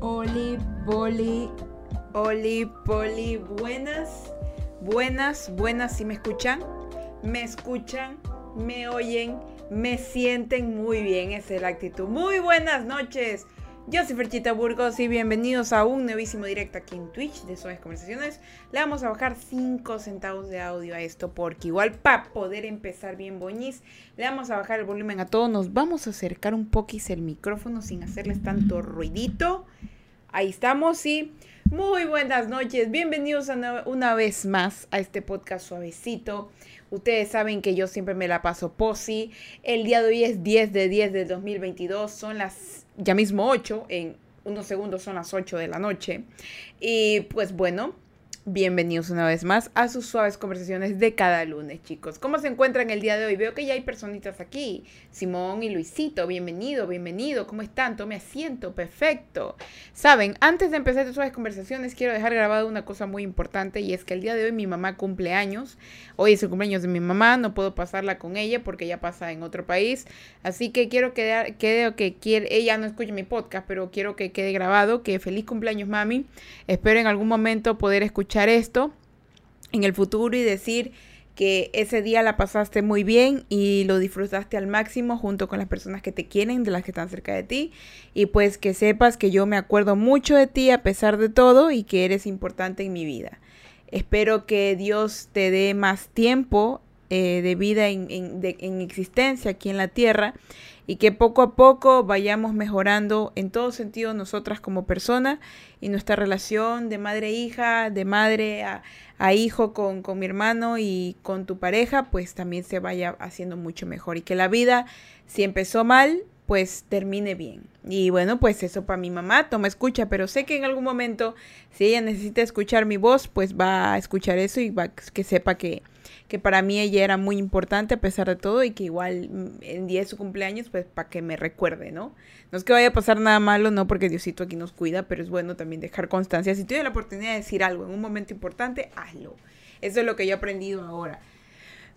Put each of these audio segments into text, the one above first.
Oli, boli, oli, poli, buenas, buenas, buenas, si me escuchan, me escuchan, me oyen, me sienten muy bien, esa es la actitud. Muy buenas noches, yo soy Ferchita Burgos y bienvenidos a un nuevísimo directo aquí en Twitch de Suaves Conversaciones. Le vamos a bajar 5 centavos de audio a esto porque igual para poder empezar bien boñis, le vamos a bajar el volumen a todos. Nos vamos a acercar un poquito el micrófono sin hacerles tanto ruidito. Ahí estamos y muy buenas noches. Bienvenidos una, vez más a este podcast suavecito. Ustedes saben que yo siempre me la paso posi. El día de hoy es 10 de 10 de 2022. Son las ya mismo 8, en unos segundos son las 8 de la noche. Y pues bueno, Bienvenidos una vez más a sus suaves conversaciones de cada lunes, chicos. ¿Cómo se encuentran el día de hoy? Veo que ya hay personitas aquí. Simón y Luisito, bienvenido, bienvenido. ¿Cómo están? Tome asiento, perfecto. Saben, antes de empezar sus suaves conversaciones, quiero dejar grabado una cosa muy importante y es que el día de hoy mi mamá cumple años. Hoy es el cumpleaños de mi mamá, no puedo pasarla con ella porque ella pasa en otro país. Así que quiero que quede que quiere, ella no escuche mi podcast, pero quiero que quede grabado que feliz cumpleaños, mami. Espero en algún momento poder escuchar esto en el futuro y decir que ese día la pasaste muy bien y lo disfrutaste al máximo junto con las personas que te quieren, de las que están cerca de ti. Y pues que sepas que yo me acuerdo mucho de ti a pesar de todo y que eres importante en mi vida. Espero que Dios te dé más tiempo eh, de vida en, en existencia aquí en la tierra y que poco a poco vayamos mejorando en todo sentido nosotras como personas y nuestra relación de madre a hija, de madre a, hijo con, con, mi hermano y con tu pareja, pues también se vaya haciendo mucho mejor y que la vida, si empezó mal, pues termine bien. Y bueno, pues eso para mi mamá, toma escucha, pero sé que en algún momento, si ella necesita escuchar mi voz, pues va a escuchar eso y va que sepa que, que para mí ella era muy importante a pesar de todo y que igual mm, en día de su cumpleaños, pues para que me recuerde, ¿no? No es que vaya a pasar nada malo, no porque Diosito aquí nos cuida, pero es bueno también dejar constancia. Si tienes la oportunidad de decir algo en un momento importante, hazlo. Eso es lo que yo he aprendido ahora.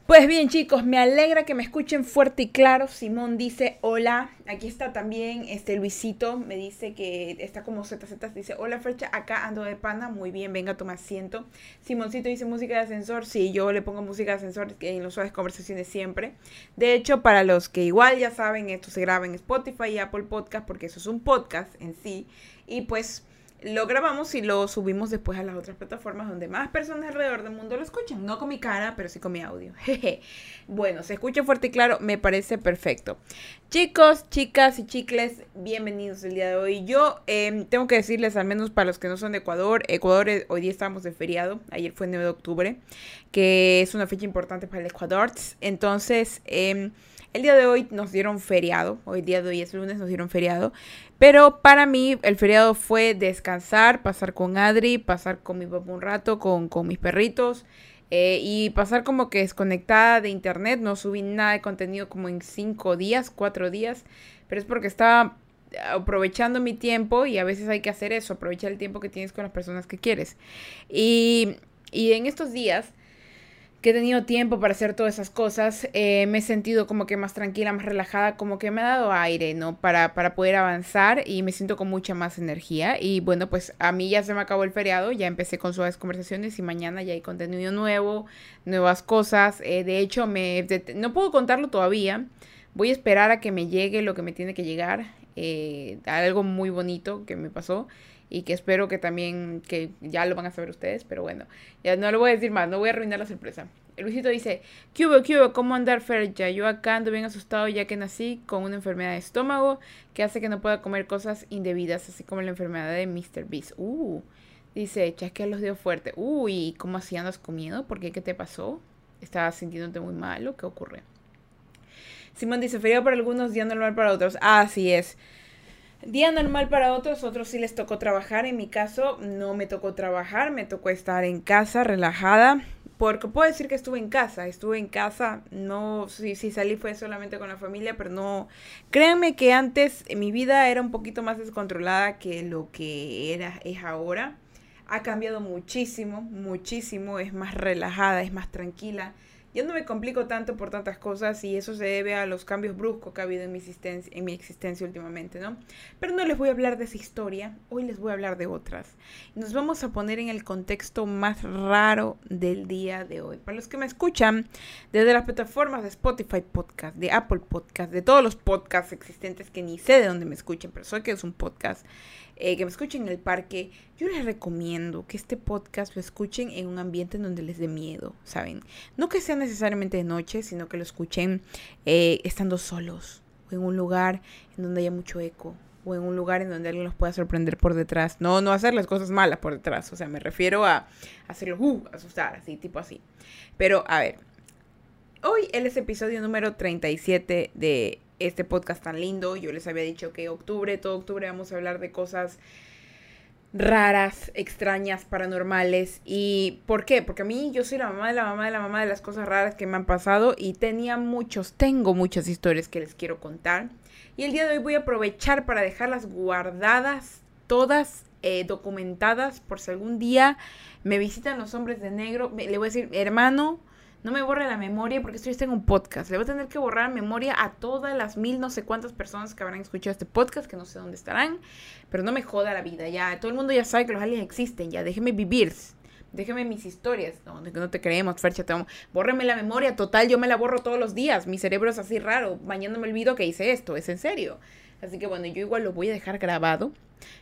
Pues bien chicos, me alegra que me escuchen fuerte y claro. Simón dice hola. Aquí está también este Luisito. Me dice que está como ZZ. Dice hola Frecha, acá ando de pana. Muy bien, venga, toma asiento. Simoncito dice música de ascensor. Sí, yo le pongo música de ascensor en los suaves conversaciones siempre. De hecho, para los que igual ya saben, esto se graba en Spotify y Apple Podcast porque eso es un podcast en sí. Y pues lo grabamos y lo subimos después a las otras plataformas donde más personas alrededor del mundo lo escuchan. No con mi cara, pero sí con mi audio. bueno, se escucha fuerte y claro, me parece perfecto. Chicos, chicas y chicles, bienvenidos el día de hoy. Yo em, tengo que decirles, al menos para los que no son de Ecuador, Ecuador hoy día estamos de feriado, ayer fue el 9 de octubre, que es una fecha importante para el Ecuador. Entonces, eh, el día de hoy nos dieron feriado, hoy día de hoy es lunes, nos dieron feriado, pero para mí el feriado fue descansar, pasar con Adri, pasar con mi papá un rato, con, mis perritos eh, y pasar como que desconectada de internet, no subí nada de contenido como en cinco días, cuatro días, pero es porque estaba aprovechando mi tiempo y a veces hay que hacer eso, aprovechar el tiempo que tienes con las personas que quieres. Y, y en estos días que he tenido tiempo para hacer todas esas cosas, eh, me he sentido como que más tranquila, más relajada, como que me ha dado aire, ¿no? Para, para poder avanzar y me siento con mucha más energía. Y bueno, pues a mí ya se me acabó el feriado, ya empecé con suaves conversaciones y mañana ya hay contenido nuevo, nuevas cosas. Eh, de hecho, me, no puedo contarlo todavía. Voy a esperar a que me llegue lo que me tiene que llegar. Eh, algo muy bonito que me pasó y que espero que también, que ya lo van a saber ustedes, pero bueno, ya no lo voy a decir más, no voy a arruinar la sorpresa. Luisito dice, ¿qué hubo, qué hubo? ¿Cómo andar, Ferja? Yo acá ando bien asustado ya que nací con una enfermedad de estómago que hace que no pueda comer cosas indebidas, así como la enfermedad de Mr. Beast. Uh, dice, chasquea los dedos fuerte. Uy, ¿cómo así andas comiendo? ¿Por qué? ¿Qué te pasó? ¿Estabas sintiéndote muy malo? ¿Qué ocurre? Simón dice, feriado para algunos, día normal para otros. Así es. Día normal para otros, otros sí les tocó trabajar. En mi caso no me tocó trabajar, me tocó estar en casa relajada. Porque puedo decir que estuve en casa, estuve en casa, no, si, si salí fue solamente con la familia, pero no, créanme que antes mi vida era un poquito más descontrolada que lo que era, es ahora. Ha cambiado muchísimo, muchísimo, es más relajada, es más tranquila. Ya no me complico tanto por tantas cosas y eso se debe a los cambios bruscos que ha habido en mi existencia, en mi existencia últimamente, ¿no? Pero no les voy a hablar de esa historia, hoy les voy a hablar de otras. Nos vamos a poner en el contexto más raro del día de hoy. Para los que me escuchan desde las plataformas de Spotify Podcast, de Apple Podcast, de todos los podcasts existentes que ni sé de dónde me escuchen, pero sé que es un podcast. Eh, que me escuchen en el parque, yo les recomiendo que este podcast lo escuchen en un ambiente en donde les dé miedo, ¿saben? No que sea necesariamente de noche, sino que lo escuchen eh, estando solos o en un lugar en donde haya mucho eco o en un lugar en donde alguien los pueda sorprender por detrás. No, no hacer las cosas malas por detrás, o sea, me refiero a hacerlos, uh, asustar, así, tipo así. Pero, a ver, hoy él es episodio número 37 de este podcast tan lindo. Yo les había dicho que octubre, todo octubre vamos a hablar de cosas raras, extrañas, paranormales. ¿Y por qué? Porque a mí yo soy la mamá de la mamá de la mamá de las cosas raras que me han pasado y tenía muchos, tengo muchas historias que les quiero contar. Y el día de hoy voy a aprovechar para dejarlas guardadas, todas eh, documentadas, por si algún día me visitan los hombres de negro. Le voy a decir, hermano, no me borre la memoria porque estoy en un podcast. Le voy a tener que borrar memoria a todas las mil no sé cuántas personas que habrán escuchado este podcast, que no sé dónde estarán, pero no me joda la vida, ya. Todo el mundo ya sabe que los aliens existen, ya. Déjeme vivir. Déjeme mis historias. No, no te creemos, Fercha. Te Bórreme la memoria. Total, yo me la borro todos los días. Mi cerebro es así raro. Mañana me olvido que hice esto. Es en serio. Así que bueno, yo igual lo voy a dejar grabado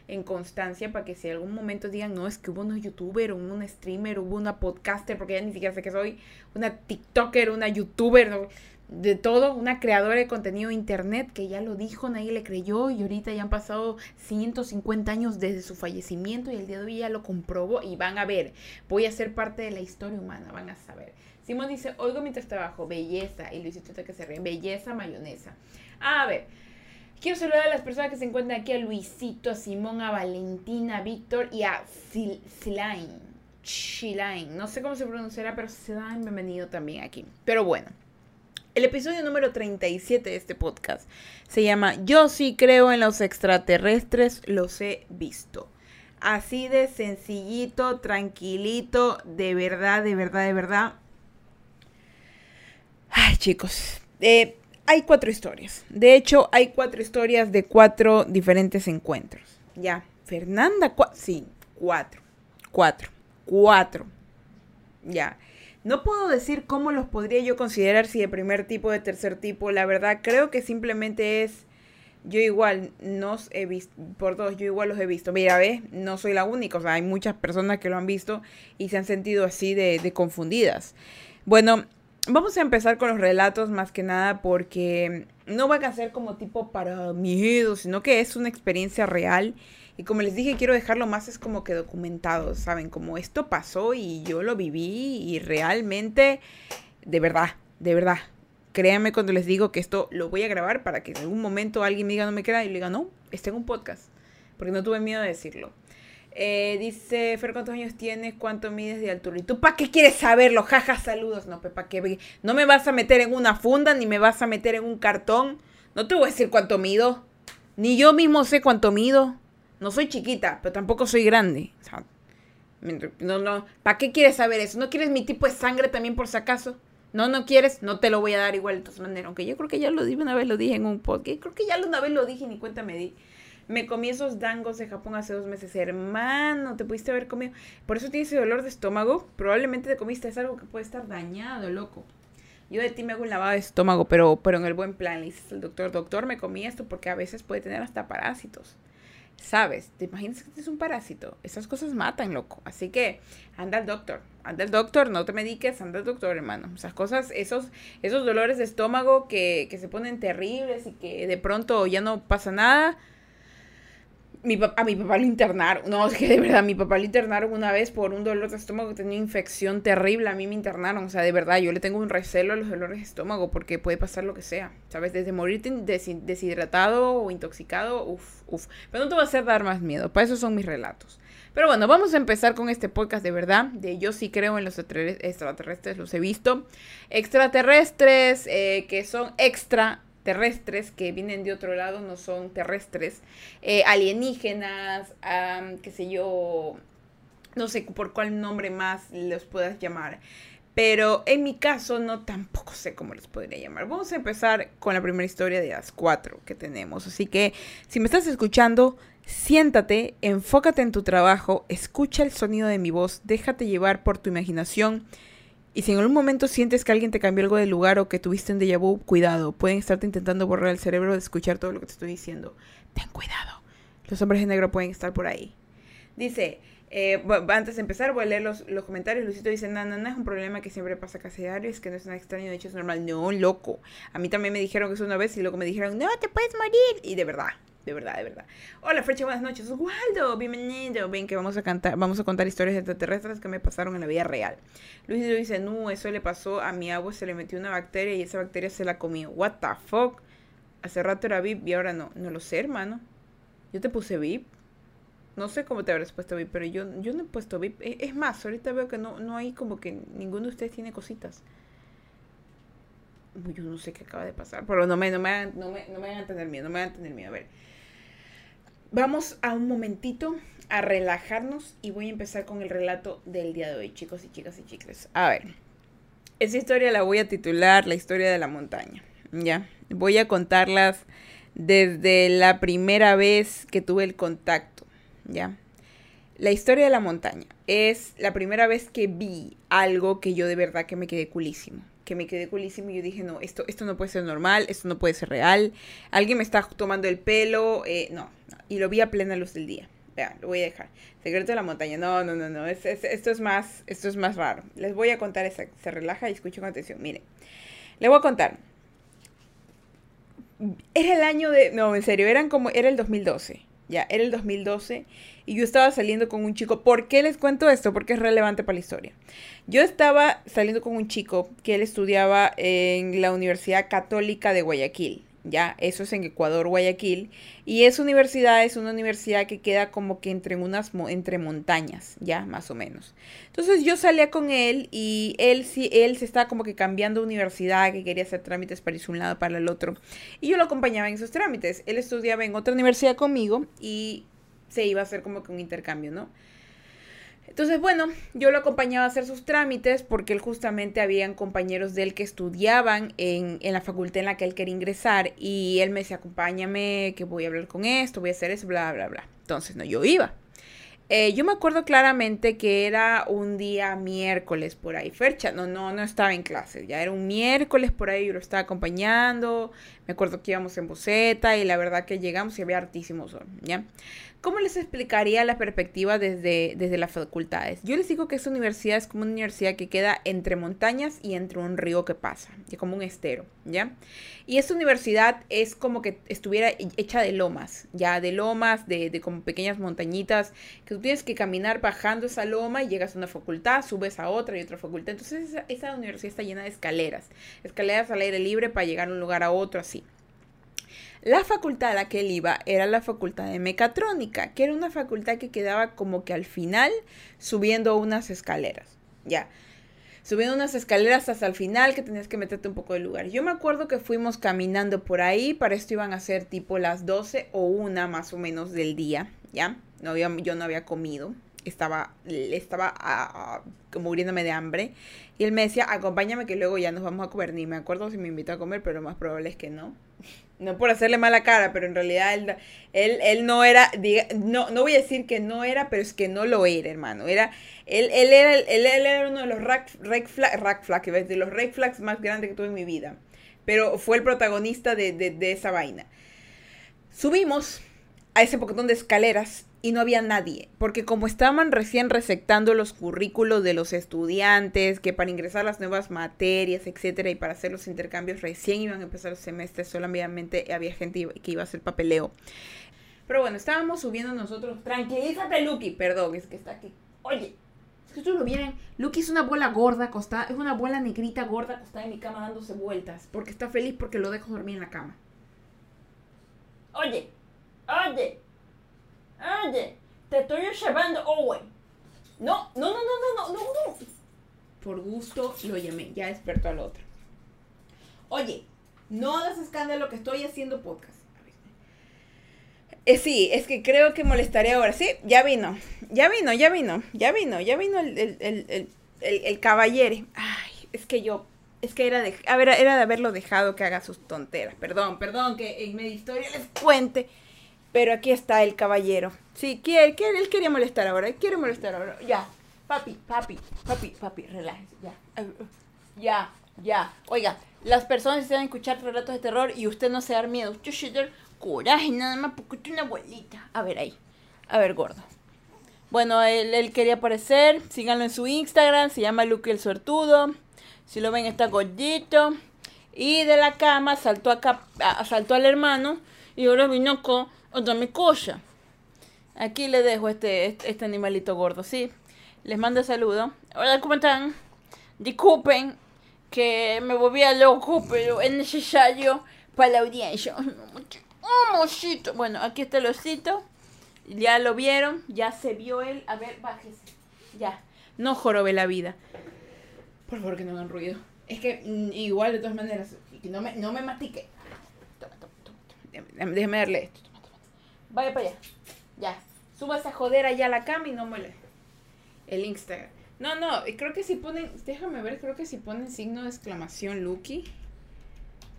en constancia para que si algún momento digan, no, es que hubo un youtuber, hubo un streamer, hubo una podcaster, porque ya ni siquiera sé que soy, una TikToker, una youtuber, de todo, una creadora de contenido de internet que ya lo dijo, nadie le creyó y ahorita ya han pasado 150 años desde su fallecimiento y el día de hoy ya lo comprobó y van a ver, voy a ser parte de la historia humana, van a saber. Simón dice, oigo mientras trabajo, belleza, y Luisito que se ríe, belleza mayonesa. A ver, Quiero saludar a las personas que se encuentran aquí, a Luisito, a Simón, a Valentina, a Víctor y a Silain. Chilain. No sé cómo se pronunciará, pero Silain, bienvenido también aquí. Pero bueno, el episodio número 37 de este podcast se llama Yo sí creo en los extraterrestres, los he visto. Así de sencillito, tranquilito, de verdad, de verdad, de verdad. Ay, chicos. Eh, hay cuatro historias. De hecho, hay cuatro historias de cuatro diferentes encuentros. Ya, Fernanda, sí, cuatro. Cuatro. Cuatro. Ya. No puedo decir cómo los podría yo considerar, si de primer tipo, de tercer tipo. La verdad, creo que simplemente es. Yo igual nos he visto, por dos, yo igual los he visto. Mira, ve, no soy la única, o sea, hay muchas personas que lo han visto y se han sentido así de confundidas. Bueno, Vamos a empezar con los relatos más que nada porque no van a ser como tipo para miedo, sino que es una experiencia real. Y como les dije, quiero dejarlo más es como que documentado, ¿saben? Como esto pasó y yo lo viví y realmente, de verdad, de verdad. Créanme cuando les digo que esto lo voy a grabar para que en algún momento alguien me diga no me crea y le diga no, está en un podcast. Porque no tuve miedo de decirlo. Eh, dice, Fer, ¿cuántos años tienes? ¿Cuánto mides de altura? ¿Y tú para qué quieres saberlo? Jaja, saludos. No, ¿para qué? No me vas a meter en una funda ni me vas a meter en un cartón. No te voy a decir cuánto mido. Ni yo mismo sé cuánto mido. No soy chiquita, pero tampoco soy grande. no, no. ¿Para qué quieres saber eso? ¿No quieres mi tipo de sangre también por si acaso? No, no quieres, no te lo voy a dar igual de todas maneras. Aunque yo creo que ya lo dije una vez, lo dije en un podcast. Creo que ya una vez lo dije y ni cuenta me di. Me comí esos dangos de Japón hace dos meses. Hermano, te pudiste haber comido. Por eso tienes ese dolor de estómago. Probablemente te comiste. Es algo que puede estar dañado, loco. Yo de ti me hago un lavado de estómago, pero, pero en el buen plan. Le dices al doctor, doctor, me comí esto porque a veces puede tener hasta parásitos. ¿Sabes? ¿Te imaginas que es un parásito? Esas cosas matan, loco. Así que anda al doctor. Anda al doctor, no te mediques, anda al doctor, hermano. Esas cosas, esos, esos dolores de estómago que, que se ponen terribles y que de pronto ya no pasa nada mi, a mi papá lo internaron. No, es que de verdad, mi papá lo internaron una vez por un dolor de estómago que tenía infección terrible. A mí me internaron. O sea, de verdad, yo le tengo un recelo a los dolores de estómago porque puede pasar lo que sea. ¿Sabes? Desde morirte deshidratado o intoxicado, uff, uff. Pero no te va a hacer dar más miedo. Para eso son mis relatos. Pero bueno, vamos a empezar con este podcast de verdad. De yo sí creo en los extraterrestres, los he visto. Extraterrestres eh, que son extra terrestres que vienen de otro lado, no son terrestres, eh, alienígenas, qué sé yo, no sé por cuál nombre más los puedas llamar. Pero en mi caso no tampoco sé cómo les podría llamar. Vamos a empezar con la primera historia de las cuatro que tenemos. Así que si me estás escuchando, siéntate, enfócate en tu trabajo, escucha el sonido de mi voz, déjate llevar por tu imaginación. Y si en algún momento sientes que alguien te cambió algo de lugar o que tuviste un déjà vu, cuidado. Pueden estarte intentando borrar el cerebro de escuchar todo lo que te estoy diciendo. Ten cuidado. Los hombres de negro pueden estar por ahí. Dice, eh, antes de empezar, voy a leer los, los comentarios. Lucito dice, no, no, no es un problema que siempre pasa casi diario, es que no es nada extraño, de hecho es normal. No, loco. A mí también me dijeron que es una vez y luego me dijeron, no, te puedes morir. Y de verdad, de verdad, de verdad. Hola, Frecha, buenas noches. Waldo, bienvenido. Ven que vamos a cantar, vamos a contar historias extraterrestres que me pasaron en la vida real. Luisito dice, no, eso le pasó a mi agua, se le metió una bacteria y esa bacteria se la comió. What the fuck? Hace rato era VIP y ahora no. No lo sé, hermano. Yo te puse VIP. No sé cómo te habrás puesto VIP, pero yo, yo no he puesto VIP. E, es, más, ahorita veo que no, no hay como que ninguno de ustedes tiene cositas. Yo no sé qué acaba de pasar, pero no me, no me, no me, no me hagan tener miedo, no me hagan tener miedo. A ver. Vamos a un momentito a relajarnos y voy a empezar con el relato del día de hoy, chicos y chicas y chicles. A ver, esa historia la voy a titular La historia de la montaña. Ya, voy a contarlas desde la primera vez que tuve el contacto. ¿ya? La historia de la montaña es la primera vez que vi algo que yo de verdad que me quedé culísimo. Que me quedé culísimo y yo dije, no, esto, esto no puede ser normal, esto no puede ser real. Alguien me está tomando el pelo. Eh, no, Y lo vi a plena luz del día. Vean, lo voy a dejar. Secreto de la montaña. No, no, no, no. esto, es más, esto es más raro. Les voy a contar esa. Se relaja y escuchen con atención. Miren. Les voy a contar. Era el año de... No, en serio, eran como... Era el 2012 ya, era el 2012 y yo estaba saliendo con un chico. ¿Por qué les cuento esto? Porque es relevante para la historia. Yo estaba saliendo con un chico que él estudiaba en la Universidad Católica de Guayaquil ya, eso es en Ecuador, Guayaquil, y esa universidad es una universidad que queda como que entre unas entre montañas, ya, más o menos. Entonces yo salía con él y él sí él se estaba como que cambiando universidad, que quería hacer trámites para irse un lado para el otro, y yo lo acompañaba en esos trámites. Él estudiaba en otra universidad conmigo y se iba a hacer como que un intercambio, ¿no? Entonces, bueno, yo lo acompañaba a hacer sus trámites porque él justamente habían compañeros de él que estudiaban en, en, la facultad en la que él quería ingresar y él me decía, acompáñame, que voy a hablar con esto, voy a hacer eso, bla, bla, bla. Entonces, no, yo iba. Eh, yo me acuerdo claramente que era un día miércoles por ahí. Fercha, no, no, no estaba en clase. Ya era un miércoles por ahí, yo lo estaba acompañando. Me acuerdo que íbamos en boceta y la verdad que llegamos y había hartísimo sol, ¿ya? ¿Cómo les explicaría la perspectiva desde, desde las facultades? Yo les digo que esta universidad es como una universidad que queda entre montañas y entre un río que pasa, como un estero, ¿ya? Y esta universidad es como que estuviera hecha de lomas, ya, de lomas, de, de como pequeñas montañitas, que tú tienes que caminar bajando esa loma y llegas a una facultad, subes a otra y otra facultad. Entonces esa, esa universidad está llena de escaleras, escaleras al aire libre para llegar a un lugar a otro, así. La facultad a la que él iba era la facultad de mecatrónica, que era una facultad que quedaba como que al final subiendo unas escaleras. Ya. Subiendo unas escaleras hasta el final que tenías que meterte un poco de lugar. Yo me acuerdo que fuimos caminando por ahí, para esto iban a ser tipo las 12 o una más o menos del día, ¿ya? No había, yo no había comido, estaba, estaba a, muriéndome de hambre. Y él me decía, acompáñame que luego ya nos vamos a comer. Ni me acuerdo si me invitó a comer, pero más probable es que no no por hacerle mala cara, pero en realidad él, él, no era, diga, no, no voy a decir que no era, pero es que no lo era, hermano. Era, él, él, era, él, era uno de los rack, de los red flags más grandes que tuve en mi vida. Pero fue el protagonista de, de, de esa vaina. Subimos a ese poquetón de escaleras y no había nadie, porque como estaban recién resectando los currículos de los estudiantes, que para ingresar las nuevas materias, etcétera, y para hacer los intercambios recién iban a empezar los semestres, solamente había gente que iba a hacer papeleo. Pero bueno, estábamos subiendo nosotros. Tranquilízate, Lucky. Perdón, es que está aquí. Oye, es que ustedes lo vieron. Lucky es una bola gorda acostada, es una bola negrita gorda acostada en mi cama dándose vueltas, porque está feliz porque lo dejo dormir en la cama. Oye, oye. Oye, te estoy observando, Owen. No, no, no, no, no, no, no, no. Por gusto lo llamé, ya despertó al otro. Oye, no hagas escándalo que estoy haciendo podcast. Eh, sí, es que creo que molestaré ahora. Sí, ya vino, ya vino, ya vino, ya vino, ya vino el, el, el, el, el caballero. Ay, es que yo, es que era de, a ver, era de haberlo dejado que haga sus tonteras. Perdón, perdón que en media historia les cuente. Pero aquí está el caballero. Sí, quiere, él quería molestar ahora, él quiere molestar ahora. Ya, papi, papi, papi, papi, relájese, ya. Ya, ya. Oiga, las personas a escuchar relatos de terror y usted no se da miedo. Usted se coraje nada más porque es una abuelita. A ver ahí. A ver, gordo. Bueno, él, él, quería aparecer. Síganlo en su Instagram. Se llama Luke el Suertudo. Si lo ven, está gordito. Y de la cama saltó acá, saltó al hermano. Y ahora vino con otra cosa. Aquí le dejo este, este, este, animalito gordo, ¿sí? Les mando saludo. Hola, ¿cómo están? Disculpen que me volvía loco, pero es necesario para la audiencia. ¡Oh, mosito! Bueno, aquí está el osito. Ya lo vieron, ya se vio él. A ver, bájese. Ya. No jorobe la vida. Por favor, que no hagan ruido. Es que mm, igual, de todas maneras, no me, no me matique. Toma, toma, toma. Déjeme darle esto. Vaya para allá. Ya. Suba esa jodera ya a la cama y no muele. El Instagram. No, no, creo que si ponen. Déjame ver, creo que si ponen signo de exclamación Lucky.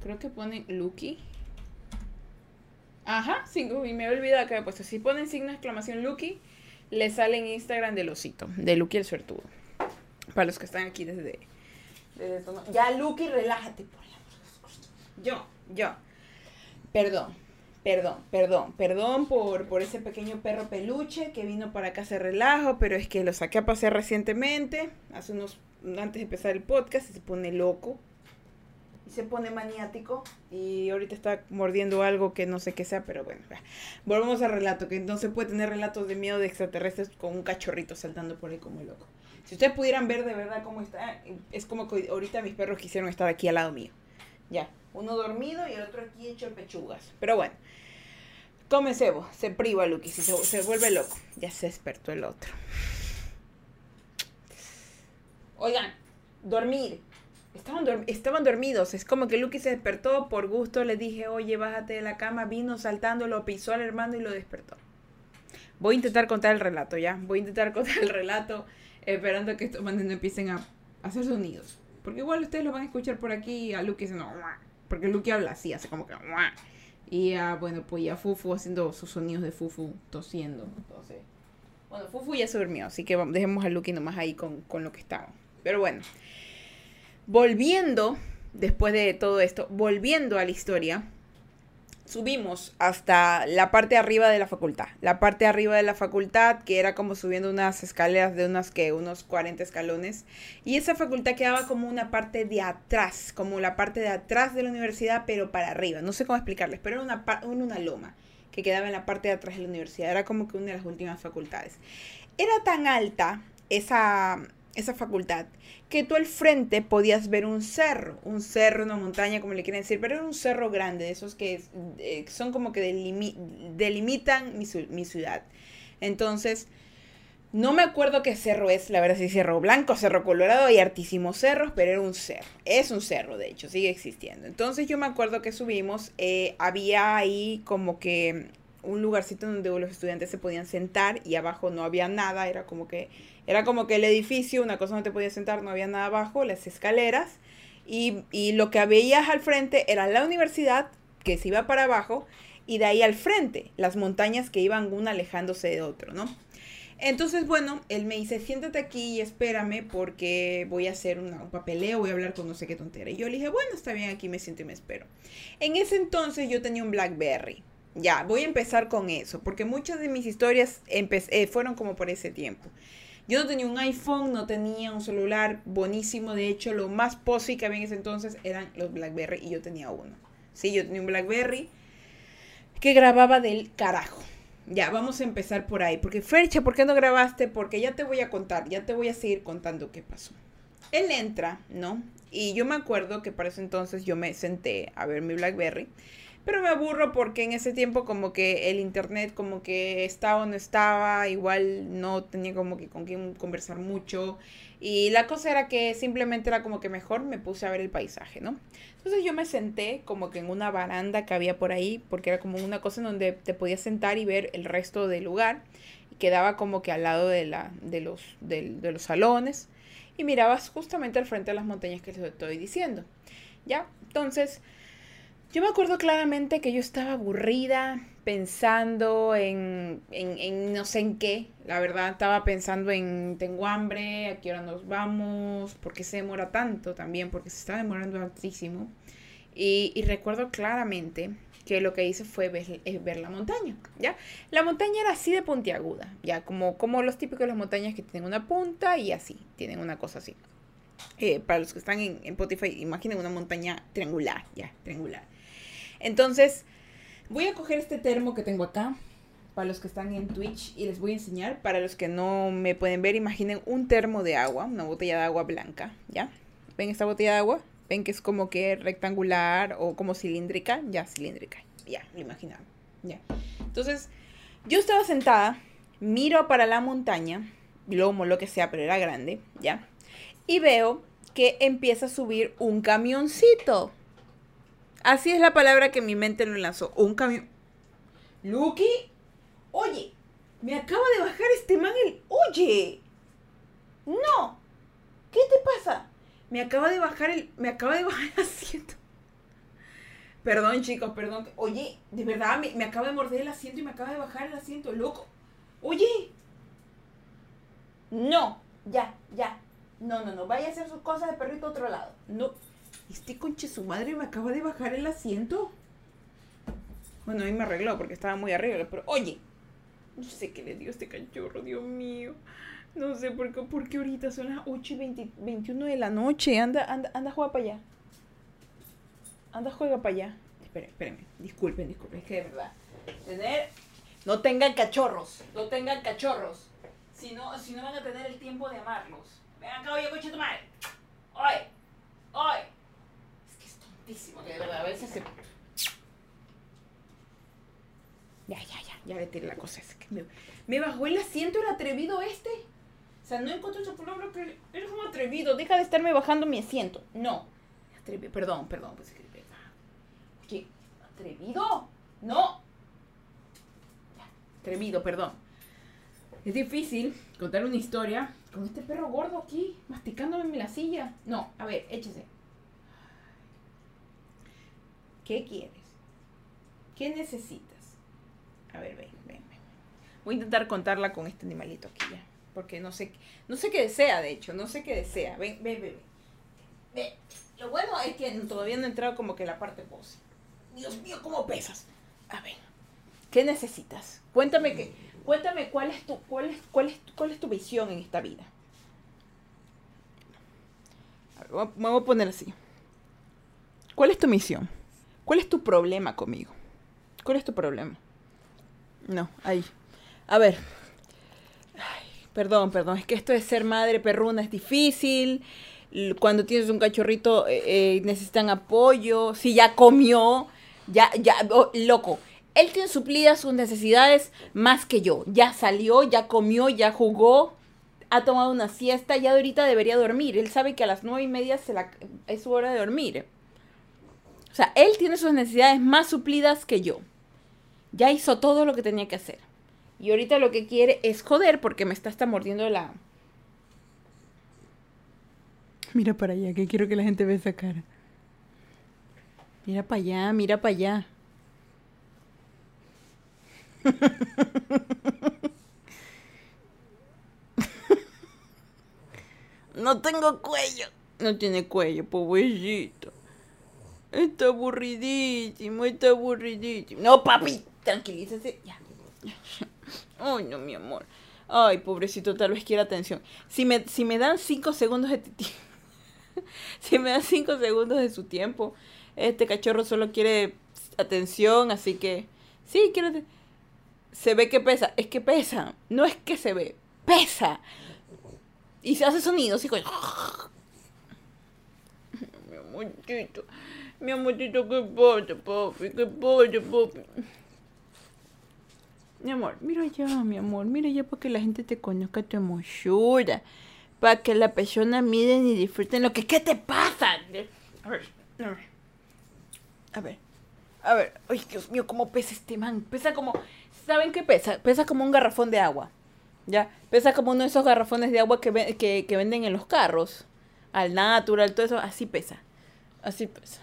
Creo que ponen Lucky. Ajá, sí, uy, me he olvidado que había puesto. Si ponen signo de exclamación Lucky, le sale en Instagram del osito, de Lucky el suertudo. Para los que están aquí desde. desde ya, Lucky, relájate. Yo, yo. Perdón. Perdón, perdón, perdón por, por ese pequeño perro peluche que vino para acá a hacer relajo, pero es que lo saqué a pasear recientemente, hace unos, antes de empezar el podcast, y se pone loco, y se pone maniático, y ahorita está mordiendo algo que no sé qué sea, pero bueno, volvemos al relato, que se puede tener relatos de miedo de extraterrestres con un cachorrito saltando por ahí como loco. Si ustedes pudieran ver de verdad cómo está, es como que ahorita mis perros quisieron estar aquí al lado mío. Ya, uno dormido y el otro aquí hecho pechugas. Pero bueno, come cebo, se priva Lucky, si se, vuelve loco. Ya se despertó el otro. Oigan, dormir. Estaban, estaban dormidos. Es como que Lucky se despertó por gusto. Le dije, oye, bájate de la cama. Vino saltando, lo pisó al hermano y lo despertó. Voy a intentar contar el relato, ¿ya? Voy a intentar contar el relato esperando que estos manes no empiecen a hacer sonidos. Porque igual ustedes lo van a escuchar por aquí a Luke diciendo, porque Luke habla así, hace como que, y a, bueno, pues ya Fufu haciendo sus sonidos de Fufu tosiendo. Entonces, bueno, Fufu ya se durmió, así que dejemos a Luke nomás ahí con, con lo que estaba. Pero bueno, volviendo, después de todo esto, volviendo a la historia, subimos hasta la parte arriba de la facultad. La parte arriba de la facultad, que era como subiendo unas escaleras de unas que unos 40 escalones. Y esa facultad quedaba como una parte de atrás, como la parte de atrás de la universidad, pero para arriba. No sé cómo explicarles, pero era una, una loma que quedaba en la parte de atrás de la universidad. Era como que una de las últimas facultades. Era tan alta esa, esa facultad, que tú al frente podías ver un cerro, un cerro, una montaña, como le quieren decir, pero era un cerro grande, de esos que eh, son como que delimitan mi, ciudad. Entonces, no me acuerdo qué cerro es, la verdad, si cerro blanco, cerro colorado, hay hartísimos cerros, pero era un cerro, es un cerro, de hecho, sigue existiendo. Entonces, yo me acuerdo que subimos, eh, había ahí como que un lugarcito donde los estudiantes se podían sentar y abajo no había nada, era como que era como que el edificio, una cosa donde te podías sentar, no había nada abajo, las escaleras y, y lo que veías al frente era la universidad que se iba para abajo y de ahí al frente las montañas que iban una alejándose de otro, ¿no? Entonces, bueno, él me dice, siéntate aquí y espérame porque voy a hacer un papeleo, voy a hablar con no sé qué tontera. Y yo le dije, bueno, está bien, aquí me siento y me espero. En ese entonces yo tenía un Blackberry. Ya, voy a empezar con eso, porque muchas de mis historias eh, fueron como por ese tiempo. Yo no tenía un iPhone, no tenía un celular buenísimo, de hecho lo más posi que había en ese entonces eran los BlackBerry y yo tenía uno. Sí, yo tenía un BlackBerry que grababa del carajo. Ya, vamos a empezar por ahí, porque Fercha, ¿por qué no grabaste? Porque ya te voy a contar, ya te voy a seguir contando qué pasó. Él entra, ¿no? Y yo me acuerdo que para ese entonces yo me senté a ver mi BlackBerry pero me aburro porque en ese tiempo como que el internet como que estaba o no estaba, igual no tenía como que con quién conversar mucho. Y la cosa era que simplemente era como que mejor me puse a ver el paisaje, ¿no? Entonces yo me senté como que en una baranda que había por ahí, porque era como una cosa en donde te podías sentar y ver el resto del lugar. Y quedaba como que al lado de, la, de, los, de, de los salones. y mirabas justamente al frente de las montañas que les estoy diciendo. ¿Ya? Entonces, yo me acuerdo claramente que yo estaba aburrida, pensando en, en, no sé en qué. La verdad, estaba pensando en tengo hambre, a qué hora nos vamos, por qué se demora tanto también, porque se está demorando altísimo. Y, recuerdo claramente que lo que hice fue ver, eh, ver, la montaña, ¿ya? La montaña era así de puntiaguda, ¿ya? Como, como los típicos de las montañas que tienen una punta y así, tienen una cosa así. Eh, para los que están en, en Spotify, imaginen una montaña triangular, ¿ya? Triangular. Entonces, voy a coger este termo que tengo acá, para los que están en Twitch, y les voy a enseñar. Para los que no me pueden ver, imaginen un termo de agua, una botella de agua blanca, ¿ya? ¿Ven esta botella de agua? ven que es como que rectangular o como cilíndrica, ya cilíndrica, ya, lo imaginaron, ya. Entonces, yo estaba sentada, miro para la montaña, lomo, lo que sea, pero era grande, ya, y veo que empieza a subir un camioncito. Así es la palabra que mi mente lo lanzó, un camión. Lucky, oye, me acaba de bajar este man el... Oye, no, ¿qué te pasa? Me acaba de bajar el. Me acaba de bajar el asiento. Perdón, chicos, perdón. Oye, de verdad, me, acaba de morder el asiento y me acaba de bajar el asiento, loco. Oye. No, ya, ya. No, no, no. Vaya a hacer sus cosas de perrito a otro lado. No. Este conche su madre me acaba de bajar el asiento. Bueno, a mí me arregló porque estaba muy arriba. Pero, oye. No sé qué le dio este cachorro, Dios mío. No sé por qué, porque ahorita son las 8 y 21 de la noche. Anda, anda, anda, juega para allá. Anda, juega para allá. Esperen, espérenme. Disculpen, disculpen. Es que de verdad. Tener. No tengan cachorros. No tengan cachorros. Si no, si no van a tener el tiempo de amarlos. Vengan acá, oye, coche tu madre. Oye. Oye. Que de verdad. A veces se. Ya, ya, ya. Ya tiré la cosa. Que me, me bajó el asiento el atrevido este. O sea, no encuentro esa palabra que eres un atrevido. Deja de estarme bajando mi asiento. No. Atrevido. Perdón, perdón. Pues, ¿Qué? ¿Atrevido? No. atrevido, perdón. Es difícil contar una historia con este perro gordo aquí, masticándome en la silla. No, a ver, échese. ¿Qué quieres? ¿Qué necesitas? A ver, ven, ven, ven. Voy a intentar contarla con este animalito aquí ya porque no sé, no sé qué desea, de hecho, no sé qué desea. Ven, ven, ven. ven. Lo bueno es que todavía no he entrado como que la parte pose. Dios mío, ¿cómo pesas? A ver, ¿qué necesitas? Cuéntame que, cuéntame cuál es tu, cuál es, cuál es, cuál es tu visión en esta vida. voy a poner así. ¿Cuál es tu misión? ¿Cuál es tu problema conmigo? ¿Cuál es tu problema? No, ahí. A ver, Perdón, perdón, es que esto de ser madre perruna es difícil. Cuando tienes un cachorrito eh, eh, necesitan apoyo. Si ya comió, ya, ya, oh, loco. Él tiene suplidas sus necesidades más que yo. Ya salió, ya comió, ya jugó, ha tomado una siesta, ya ahorita debería dormir. Él sabe que a las nueve y media es su hora de dormir. O sea, él tiene sus necesidades más suplidas que yo. Ya hizo todo lo que tenía que hacer. Y ahorita lo que quiere es joder porque me está hasta mordiendo la... Mira para allá, que quiero que la gente vea esa cara. Mira para allá, mira para allá. No tengo cuello. No tiene cuello, pobrecito. Está aburridísimo, está aburridísimo. No, papi, tranquilízese. Ya. Ay, no, mi amor. Ay, pobrecito, tal vez quiera atención. Si me, si me dan cinco segundos de si me dan cinco segundos de su tiempo, este cachorro solo quiere atención, así que sí, quiero. Se ve que pesa, es que pesa, no es que se ve, pesa. Y se hace sonidos, y Mi amorcito, mi amorcito, qué pasa, papi, qué pasa, papi. Mi amor, mira allá, mi amor, mira allá para que la gente te conozca tu hermosura. Para que la persona miren y disfruten lo que... ¿Qué te pasa? A ver, a ver. A ver. A ver. Ay, Dios mío, cómo pesa este man. Pesa como... ¿Saben qué pesa? Pesa como un garrafón de agua. Ya, pesa como uno de esos garrafones de agua que, que, venden en los carros. Al natural, todo eso, así pesa. Así pesa.